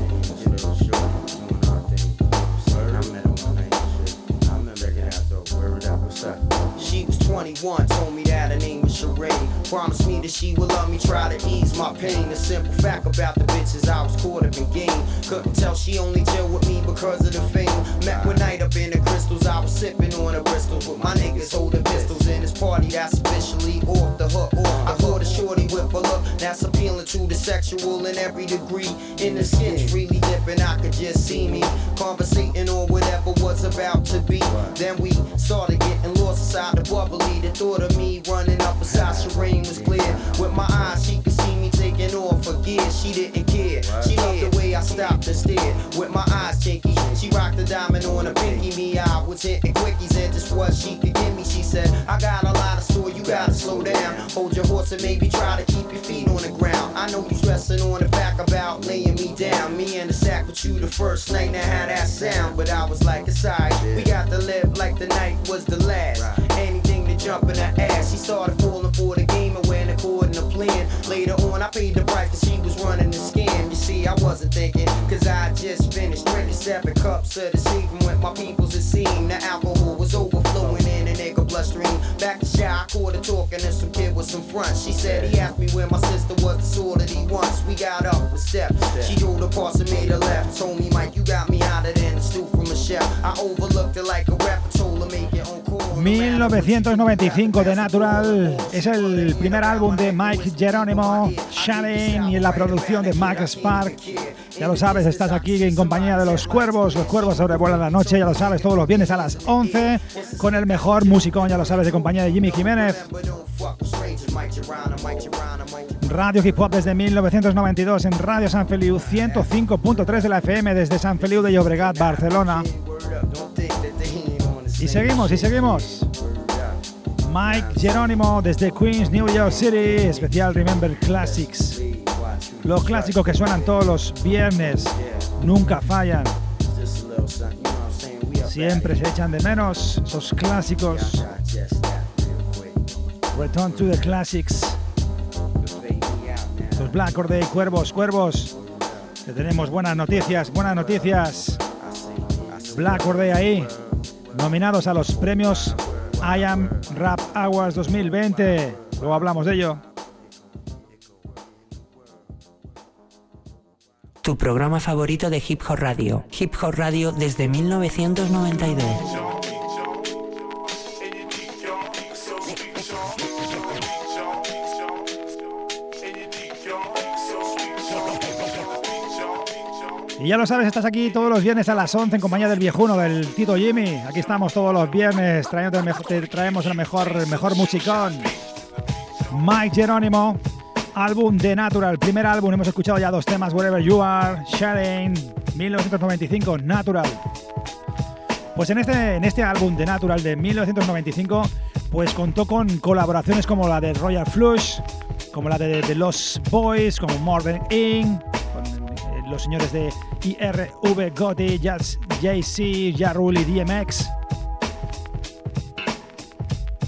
Speaker 15: 21, told me that her name was Sheree. Promised me that she would love me, try to ease my pain. The simple fact about the bitches I was caught up in game. Couldn't tell she only chill with me because of the fame. Met one night up in the crystals, I was sipping on the Bristol with my niggas holding pistols in this party that's officially off the hook. I caught a shorty with a look that's appealing to the sexual in every degree. In the skin, freely dipping, I could just see me conversating on whatever was about to be. Then we started getting lost inside the bubbly. The thought of me running up beside Shireen was clear. With my eyes, she could see me taking off her gear. She didn't care. She loved the way I stopped and stared. With my eyes chinky, she rocked the diamond on a pinky. Me, I was hitting quickies and just what she could give me. She said, I got a lot of store, you gotta slow down. Hold your horse and maybe try to keep your feet on the ground. I know you stressing on the back about laying me down. Me in the sack with you the first night, now how that sound. But I was like, aside, we got to live like the night was the last. Anything to jump in her ass, she started falling for the game and went according to plan. Later on, I paid the price cause she was running the scam. You see, I wasn't thinking, cause I just finished drinking seven cups of the season with my peoples. It seemed the alcohol was overflowing nigga bloodstream. Back to shy, I caught her talking to some kid with some front. She said he asked me where my sister was, the sort that he wants. We got up a step. She the parts and made a left. Told me, Mike, you got me hotter than the stew from a chef. I overlooked it like a rapper, told her make it on call. 1995 de Natural es el primer álbum de Mike Jerónimo, Shane y la producción de Max Spark. Ya lo sabes, estás aquí en compañía de los cuervos. Los cuervos sobrevuelan la noche, ya lo sabes, todos los viernes a las 11 con el mejor musicón, ya lo sabes, de compañía de Jimmy Jiménez. Radio Hip Hop desde 1992 en Radio San Feliu 105.3 de la FM desde San Feliu de Llobregat, Barcelona. Y seguimos, y seguimos. Mike Jerónimo desde Queens, New York City, especial Remember Classics. Los clásicos que suenan todos los viernes, nunca fallan. Siempre se echan de menos esos clásicos. Return to the Classics. Los Black Day, cuervos, cuervos. Que tenemos buenas noticias, buenas noticias. Black Day ahí nominados a los premios I Am Rap Awards 2020. Luego hablamos de ello.
Speaker 3: Tu programa favorito de Hip Hop Radio. Hip Hop Radio desde 1992.
Speaker 15: Y ya lo sabes, estás aquí todos los viernes a las 11 en compañía del viejuno, del Tito Jimmy. Aquí estamos todos los viernes, trayendo te traemos el mejor, mejor musicón. Mike Jerónimo, álbum de Natural, primer álbum, hemos escuchado ya dos temas, Wherever You Are, Sharing, 1995, Natural. Pues en este, en este álbum de Natural de 1995, pues contó con colaboraciones como la de Royal Flush, como la de The Lost Boys, como Morgan Inc., los señores de IRV Gotti, Jazz, JC, Jarul y DMX.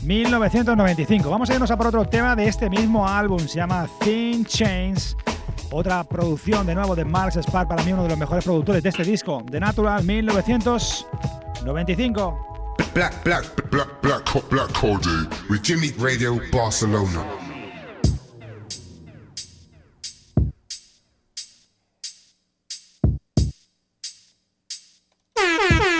Speaker 15: 1995. Vamos a irnos a por otro tema de este mismo álbum, se llama Thin Chains. Otra producción de nuevo de Marx Spark, para mí uno de los mejores productores de este disco, The Natural 1995.
Speaker 4: Black, black, black, black, black, Cody with Jimmy Radio Barcelona.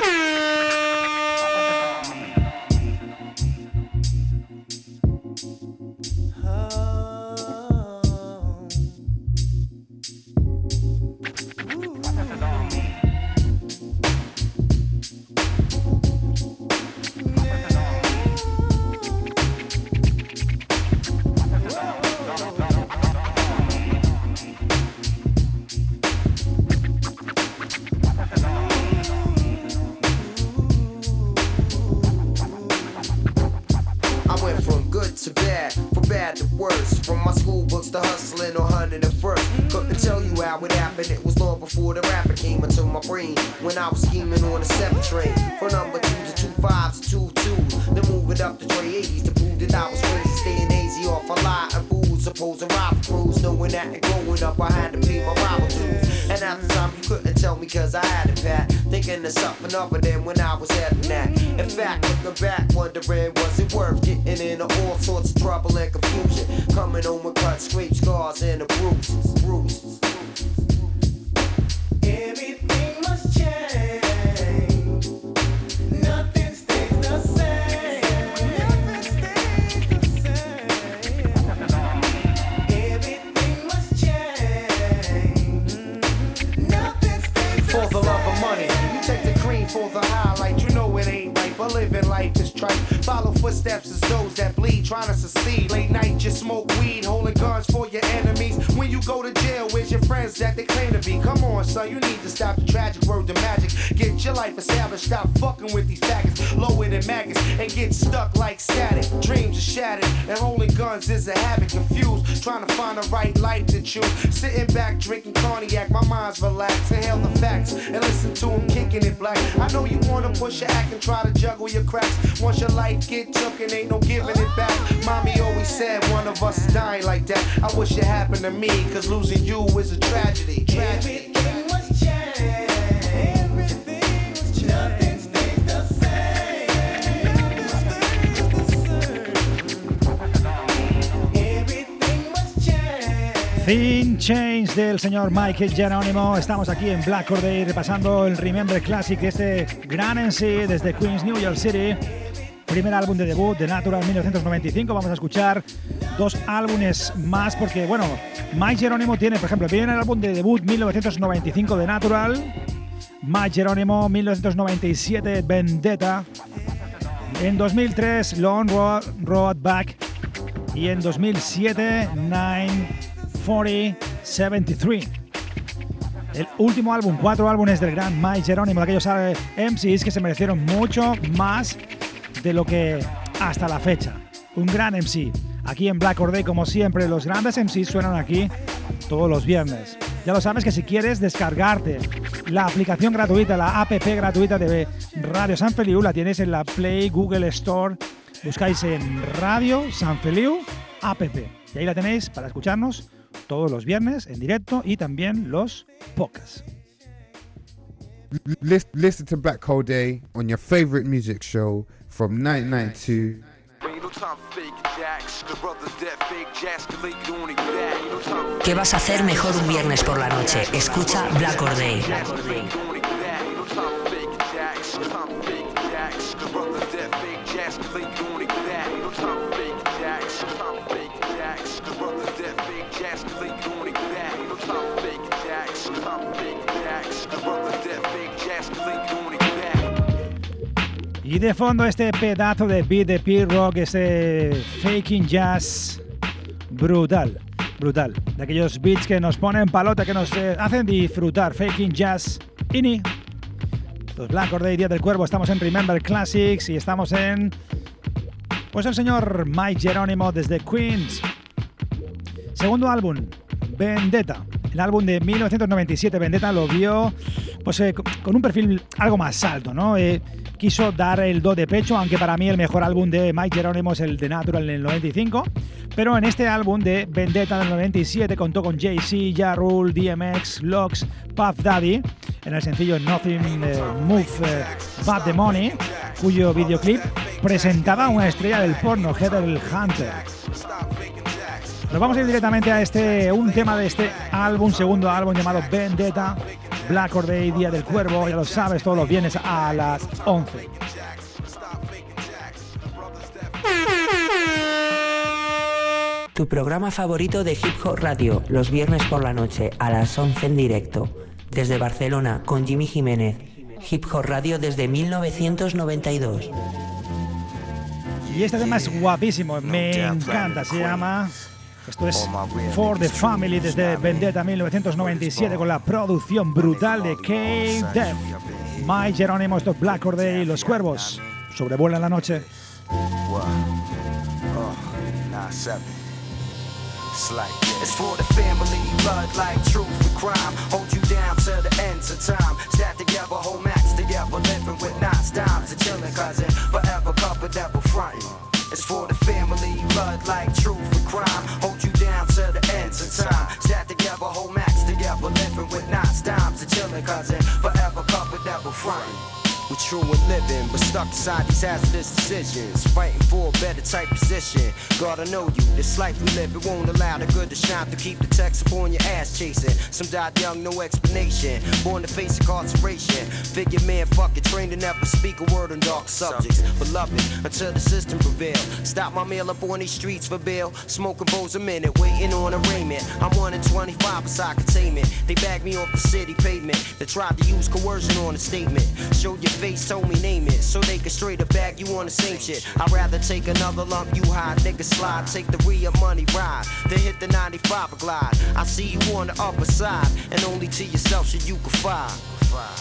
Speaker 15: and ain't no giving it back. Mommy always said one of us is dying like that. I wish it happened to me, cause losing you is a tragedy. Tragedy.
Speaker 16: Everything must change. Everything. Nothing
Speaker 2: del señor Michael Jerónimo. Estamos aquí en Black Corday repasando el Remember Classic, este gran en sí desde Queens, New York City. Primer álbum de debut de Natural 1995. Vamos a escuchar dos álbumes más porque, bueno, Mike Jerónimo tiene, por ejemplo, viene el álbum de debut 1995 de Natural. Mike Jerónimo 1997 Vendetta. En 2003 Long Road, Road Back. Y en 2007 94073. El último álbum, cuatro álbumes del gran Mike Jerónimo, aquellos eh, MCs que se merecieron mucho más de lo que hasta la fecha. Un gran MC. Aquí en Black Or Day, como siempre, los grandes MCs suenan aquí todos los viernes. Ya lo sabes que si quieres descargarte la aplicación gratuita, la app gratuita de Radio San Feliu, la tienes en la Play Google Store. Buscáis en Radio San Feliu app. Y ahí la tenéis para escucharnos todos los viernes en directo y también los podcasts.
Speaker 4: Listen, listen to Black Hole Day on your favorite music show from 1992.
Speaker 3: ¿Qué vas a hacer mejor un viernes por la noche? Escucha Black Or Day.
Speaker 2: Y de fondo este pedazo de beat de P-Rock, ese faking jazz brutal, brutal. De aquellos beats que nos ponen palota, que nos eh, hacen disfrutar. Faking jazz, ini. Los Black Day, Día del Cuervo, estamos en Remember Classics y estamos en... Pues el señor Mike Jerónimo desde Queens. Segundo álbum, Vendetta. El álbum de 1997, Vendetta, lo vio pues, eh, con un perfil algo más alto, ¿no? Eh, quiso dar el do de pecho, aunque para mí el mejor álbum de Mike Jerónimo es el de Natural en el 95. Pero en este álbum de Vendetta del 97 contó con Jay-Z, Ja Rule, DMX, Lux, Puff Daddy en el sencillo Nothing eh, Move But the Money, cuyo videoclip presentaba una estrella del porno, Heather Hunter. Nos vamos a ir directamente a este un tema de este álbum, segundo álbum llamado Vendetta, Black Or Day, Día del Cuervo, ya lo sabes, todos los viernes a las 11.
Speaker 3: Tu programa favorito de Hip Hop Radio, los viernes por la noche a las 11 en directo. Desde Barcelona, con Jimmy Jiménez. Hip Hop Radio desde 1992.
Speaker 2: Y este tema es guapísimo, me encanta, se llama... Esto es For the Family desde Vendetta 1997 con la producción brutal de K-Death. Mike Jerónimo, esto es Black Or Day y Los Cuervos sobrevuelan la noche.
Speaker 15: It's like It's for the family, blood like truth and crime. Hold you down to the ends of time. Stack together, whole max together, living with knots, dimes, and chilling, cousin. Forever covered, never frontin'. It's for the family, blood like truth living, but stuck inside these hazardous decisions. Fighting for a better type position. God, I know you, this life we live, it won't allow the good to shine to keep the text upon your ass chasing. Some died young, no explanation. Born to face incarceration. Figure man, fuck it, trained to never speak a word on dark subjects. Beloved, until the system prevail. Stop my mail up on these streets for bail. Smoking bowls a minute, waiting on arraignment. I'm 1 in 25 beside containment. They bagged me off the city pavement. They tried to use coercion on a statement. Showed your face, told me name it. So they can straight up bag you on the same shit. I'd rather take another lump, you high, nigga slide. Take the real money ride. Then hit the 95 a glide. I see you on the upper side. And only to yourself should you confide.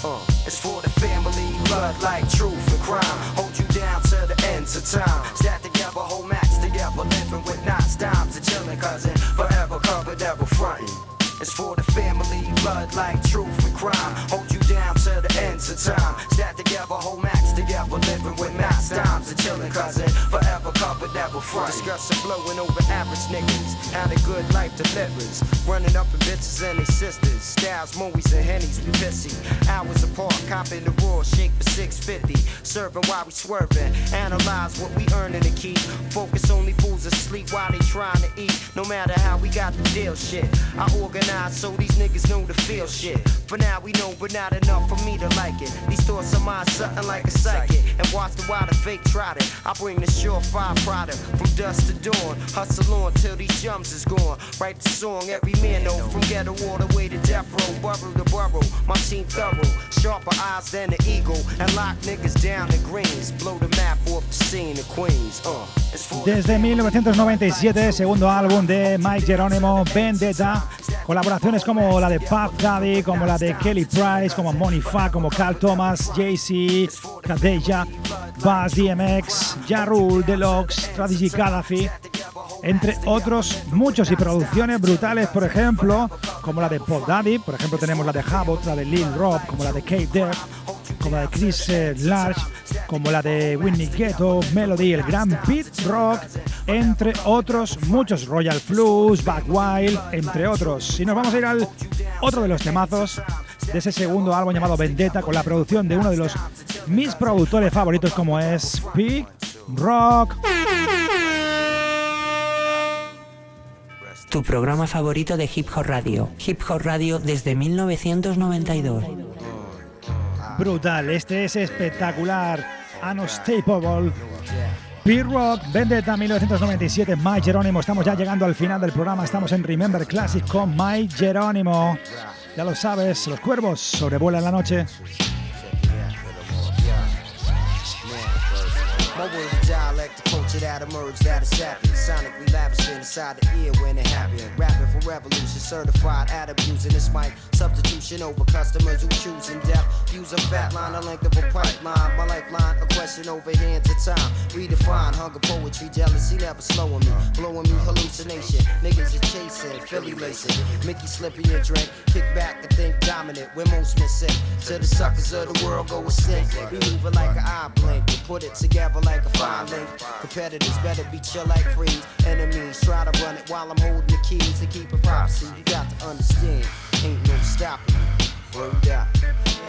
Speaker 15: Uh, it's for the family, blood like truth and crime. Hold you down to the ends of time. Stack together, whole max together, living with knots, dimes, and chilling, cousin. Forever covered, ever frontin'. It's for the family, blood like truth and crime. Hold you down to the ends of time. Stack together, whole max together, living with max dimes, and chilling, cousin. Forever covered, ever front. Discussing blowing over average niggas. How the good life delivers. Running up in bitches and they sisters. Styles, movies, and hennies, we pissy. Hours apart, copping the raw, shake for 650. Serving while we swerving. Analyze what we earning to keep. Focus only fools asleep while they trying to eat. No matter how we got the deal shit. I organize so these niggas know the feel shit. For now we know, but not enough for me to like it. These thoughts of mine, something like a psychic. And watch the wild fake trot it. I bring the surefire product from dusk to dawn. Hustle on till these jumps is gone. Write the song every man know. From ghetto all the way to death row, borough to borough. My team thorough, sharper eyes than the eagle. And lock niggas down to greens. Blow the map off the scene of Queens. Uh,
Speaker 2: Desde 1997, segundo álbum de Mike Jerónimo, Vendetta, colaboraciones como la de Puff Daddy, como la de Kelly Price, como Money Fa, como Carl Thomas, Jay-Z, Kadeja, Buzz DMX, Ja Rule, Deluxe, G. Gaddafi, entre otros muchos y producciones brutales, por ejemplo, como la de Puff Daddy, por ejemplo tenemos la de Havoc, la de Lil Rob, como la de Kate Def, como la de Chris eh, Large, como la de Whitney Ghetto, Melody, el gran Pete Rock, entre otros muchos, Royal Flus, Back Wild, entre otros. Y nos vamos a ir al otro de los temazos de ese segundo álbum llamado Vendetta, con la producción de uno de los mis productores favoritos como es Pete Rock.
Speaker 3: Tu programa favorito de Hip Hop Radio. Hip Hop Radio desde 1992.
Speaker 2: Brutal, este es espectacular, unstable. P-Rock, Vendetta 1997, Mike Jerónimo. Estamos ya llegando al final del programa. Estamos en Remember Classic con Mike Jerónimo. Ya lo sabes, los cuervos sobrevuelan la noche.
Speaker 15: That emerged out of savage. Sonically lavishing inside the ear when it happened. Rapping for revolution, certified at abusing this mic. Substitution over customers who choose in depth. Use a fat line, the length of a pipeline. My lifeline, a question over hands of time. Redefine hunger, poetry, jealousy never slowing me. Blowing me hallucination. Niggas is chasing, Philly lacing. Mickey slipping your drink. Kick back and think dominant. We're most missing. To the suckers of the world go extinct. We move it like an eye blink. We put it together like a fine link. Competitors better be chill like freeze. Enemies try to run it while I'm holding the keys to keep it prophecy. You got to understand, ain't no stopping. Word up.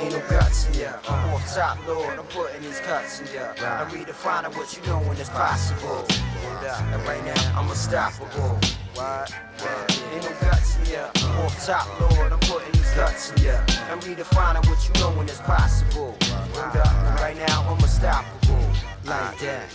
Speaker 15: Ain't no guts in ya. I'm off top, Lord. I'm putting these cuts in ya. I'm redefining what you know when it's possible. Word up. And right now, I'm unstoppable. What? Ain't no guts in ya. I'm off top, Lord. I'm putting these guts in ya. I'm redefining what you know when it's possible. Word up. And right now, I'm unstoppable. Like that.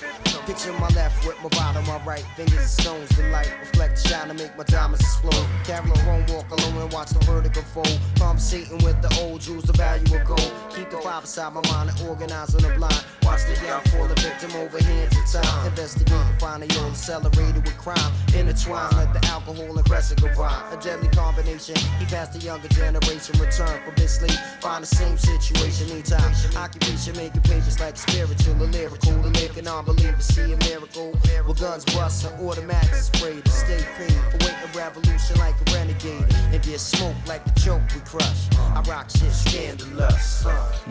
Speaker 15: Picture my left with my bottom, my right. Fingers and stones, the light reflect, shine to make my diamonds explode. Carry home, walk alone and watch the vertical fold. Conversating with the old jewels, the value of gold. Keep the five beside my mind and organize on the blind. Watch the young fall the victim over hands in time. Investigate and find the old accelerated with crime. Intertwine, let the alcohol and crescent combine. A deadly combination. He passed the younger generation, return from his sleep. Find the same situation, need time. Occupation, making papers like
Speaker 17: a spiritual or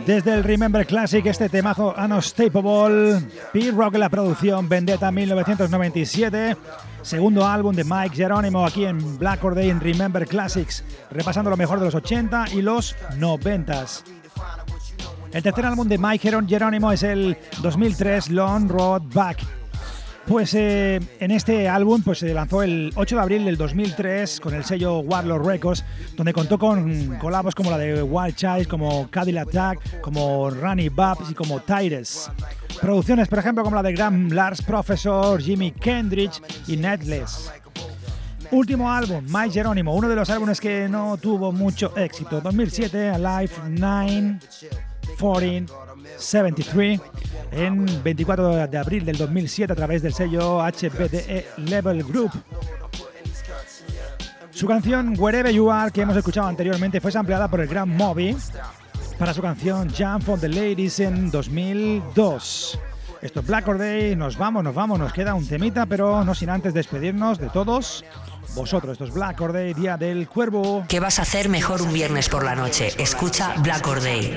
Speaker 2: Desde el Remember Classic, este temazo Unstable, P-Rock la producción, Vendetta 1997, segundo álbum de Mike Jerónimo aquí en Black Or Day en Remember Classics, repasando lo mejor de los 80 y los 90. El tercer álbum de Mike Jerónimo es el 2003 Long Road Back. Pues eh, en este álbum pues, se lanzó el 8 de abril del 2003 con el sello Warlord Records, donde contó con colabos como la de Wild Child, como Cadillac Attack, como Runny Babs y como Tyrus. Producciones, por ejemplo, como la de Graham Lars Professor, Jimmy Kendrick y Netless. Último álbum, Mike Jerónimo, uno de los álbumes que no tuvo mucho éxito. 2007, Alive 9, 14, 73. En 24 de abril del 2007 a través del sello HBDE Level Group. Su canción Wherever You Are, que hemos escuchado anteriormente, fue sampleada por el gran Moby para su canción Jump for the Ladies en 2002. Esto es Black Or Day, nos vamos, nos vamos, nos queda un temita, pero no sin antes despedirnos de todos vosotros. Esto es Black Or Day, Día del Cuervo.
Speaker 3: ¿Qué vas a hacer mejor un viernes por la noche? Escucha Black Or Day.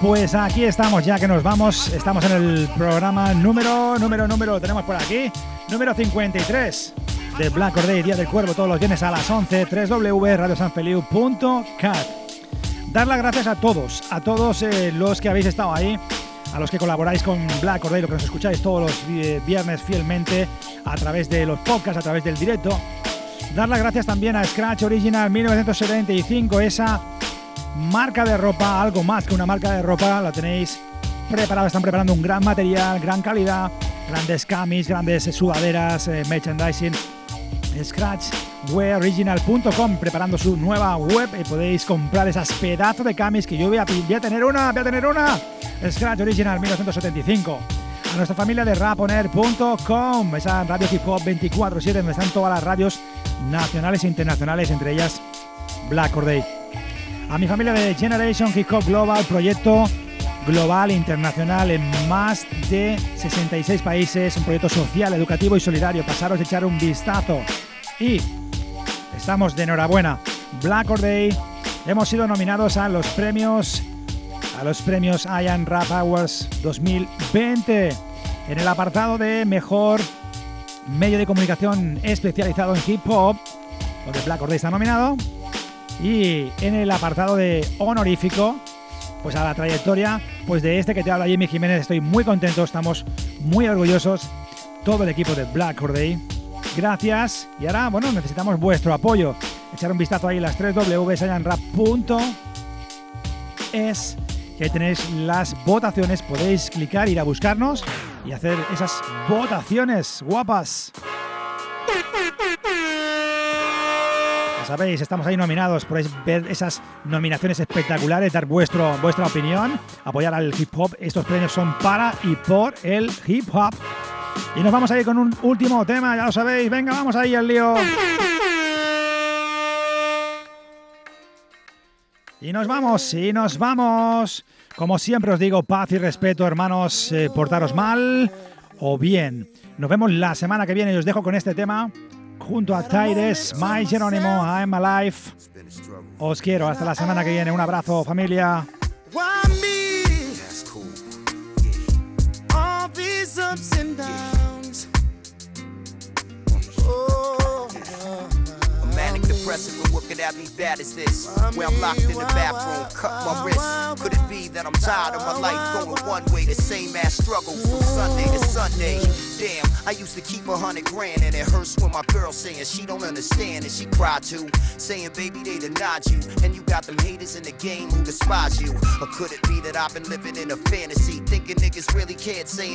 Speaker 2: Pues aquí estamos, ya que nos vamos. Estamos en el programa número, número, número, lo tenemos por aquí, número 53 de Black Or Day, Día del Cuervo, todos los viernes a las 11, www.radiosanfeliu.cat. Dar las gracias a todos, a todos eh, los que habéis estado ahí, a los que colaboráis con Black los que nos escucháis todos los eh, viernes fielmente a través de los podcasts, a través del directo. Dar las gracias también a Scratch Original 1975, esa marca de ropa, algo más que una marca de ropa, la tenéis preparada, están preparando un gran material, gran calidad, grandes camis, grandes sudaderas, eh, merchandising. Scratchwearoriginal.com preparando su nueva web y podéis comprar esas pedazos de camis que yo voy a, voy a tener una, voy a tener una. Scratch Original 1975. A nuestra familia de raponer.com, esa radio hip hop 24/7 donde están todas las radios nacionales e internacionales, entre ellas Black Or Day a mi familia de Generation Hip Hop Global, proyecto global internacional en más de 66 países, un proyecto social, educativo y solidario. Pasaros a echar un vistazo. Y estamos de enhorabuena. Black Or hemos sido nominados a los premios a los premios Ian Rap Awards 2020 en el apartado de mejor medio de comunicación especializado en hip hop, donde Black Or está nominado. Y en el apartado de honorífico, pues a la trayectoria pues de este que te habla Jimmy Jiménez, estoy muy contento, estamos muy orgullosos, todo el equipo de Black Or Day. Gracias. Y ahora, bueno, necesitamos vuestro apoyo. Echar un vistazo ahí las 3 es que ahí tenéis las votaciones. Podéis clicar, ir a buscarnos y hacer esas votaciones guapas. Sabéis, estamos ahí nominados. Podéis ver esas nominaciones espectaculares, dar vuestro, vuestra opinión, apoyar al hip hop. Estos premios son para y por el hip hop. Y nos vamos a ir con un último tema, ya lo sabéis. Venga, vamos ahí al lío. Y nos vamos, y nos vamos. Como siempre os digo, paz y respeto, hermanos, eh, portaros mal o bien. Nos vemos la semana que viene y os dejo con este tema junto a Tyrus, My Jerónimo, I'm Alive. Os quiero, hasta la semana que viene. Un abrazo, familia.
Speaker 16: Oh,
Speaker 17: A manic depressive, and what me bad as this? Where I'm locked in the bathroom, cut my wrist. Could it be that I'm tired of my life going one way, the same ass struggle from Sunday to Sunday? Damn, I used to keep a hundred grand, and it hurts when my girl saying she don't understand, and she cried too, saying baby they denied you, and you got them haters in the game who despise you. Or could it be that I've been living in a fantasy, thinking niggas really can't say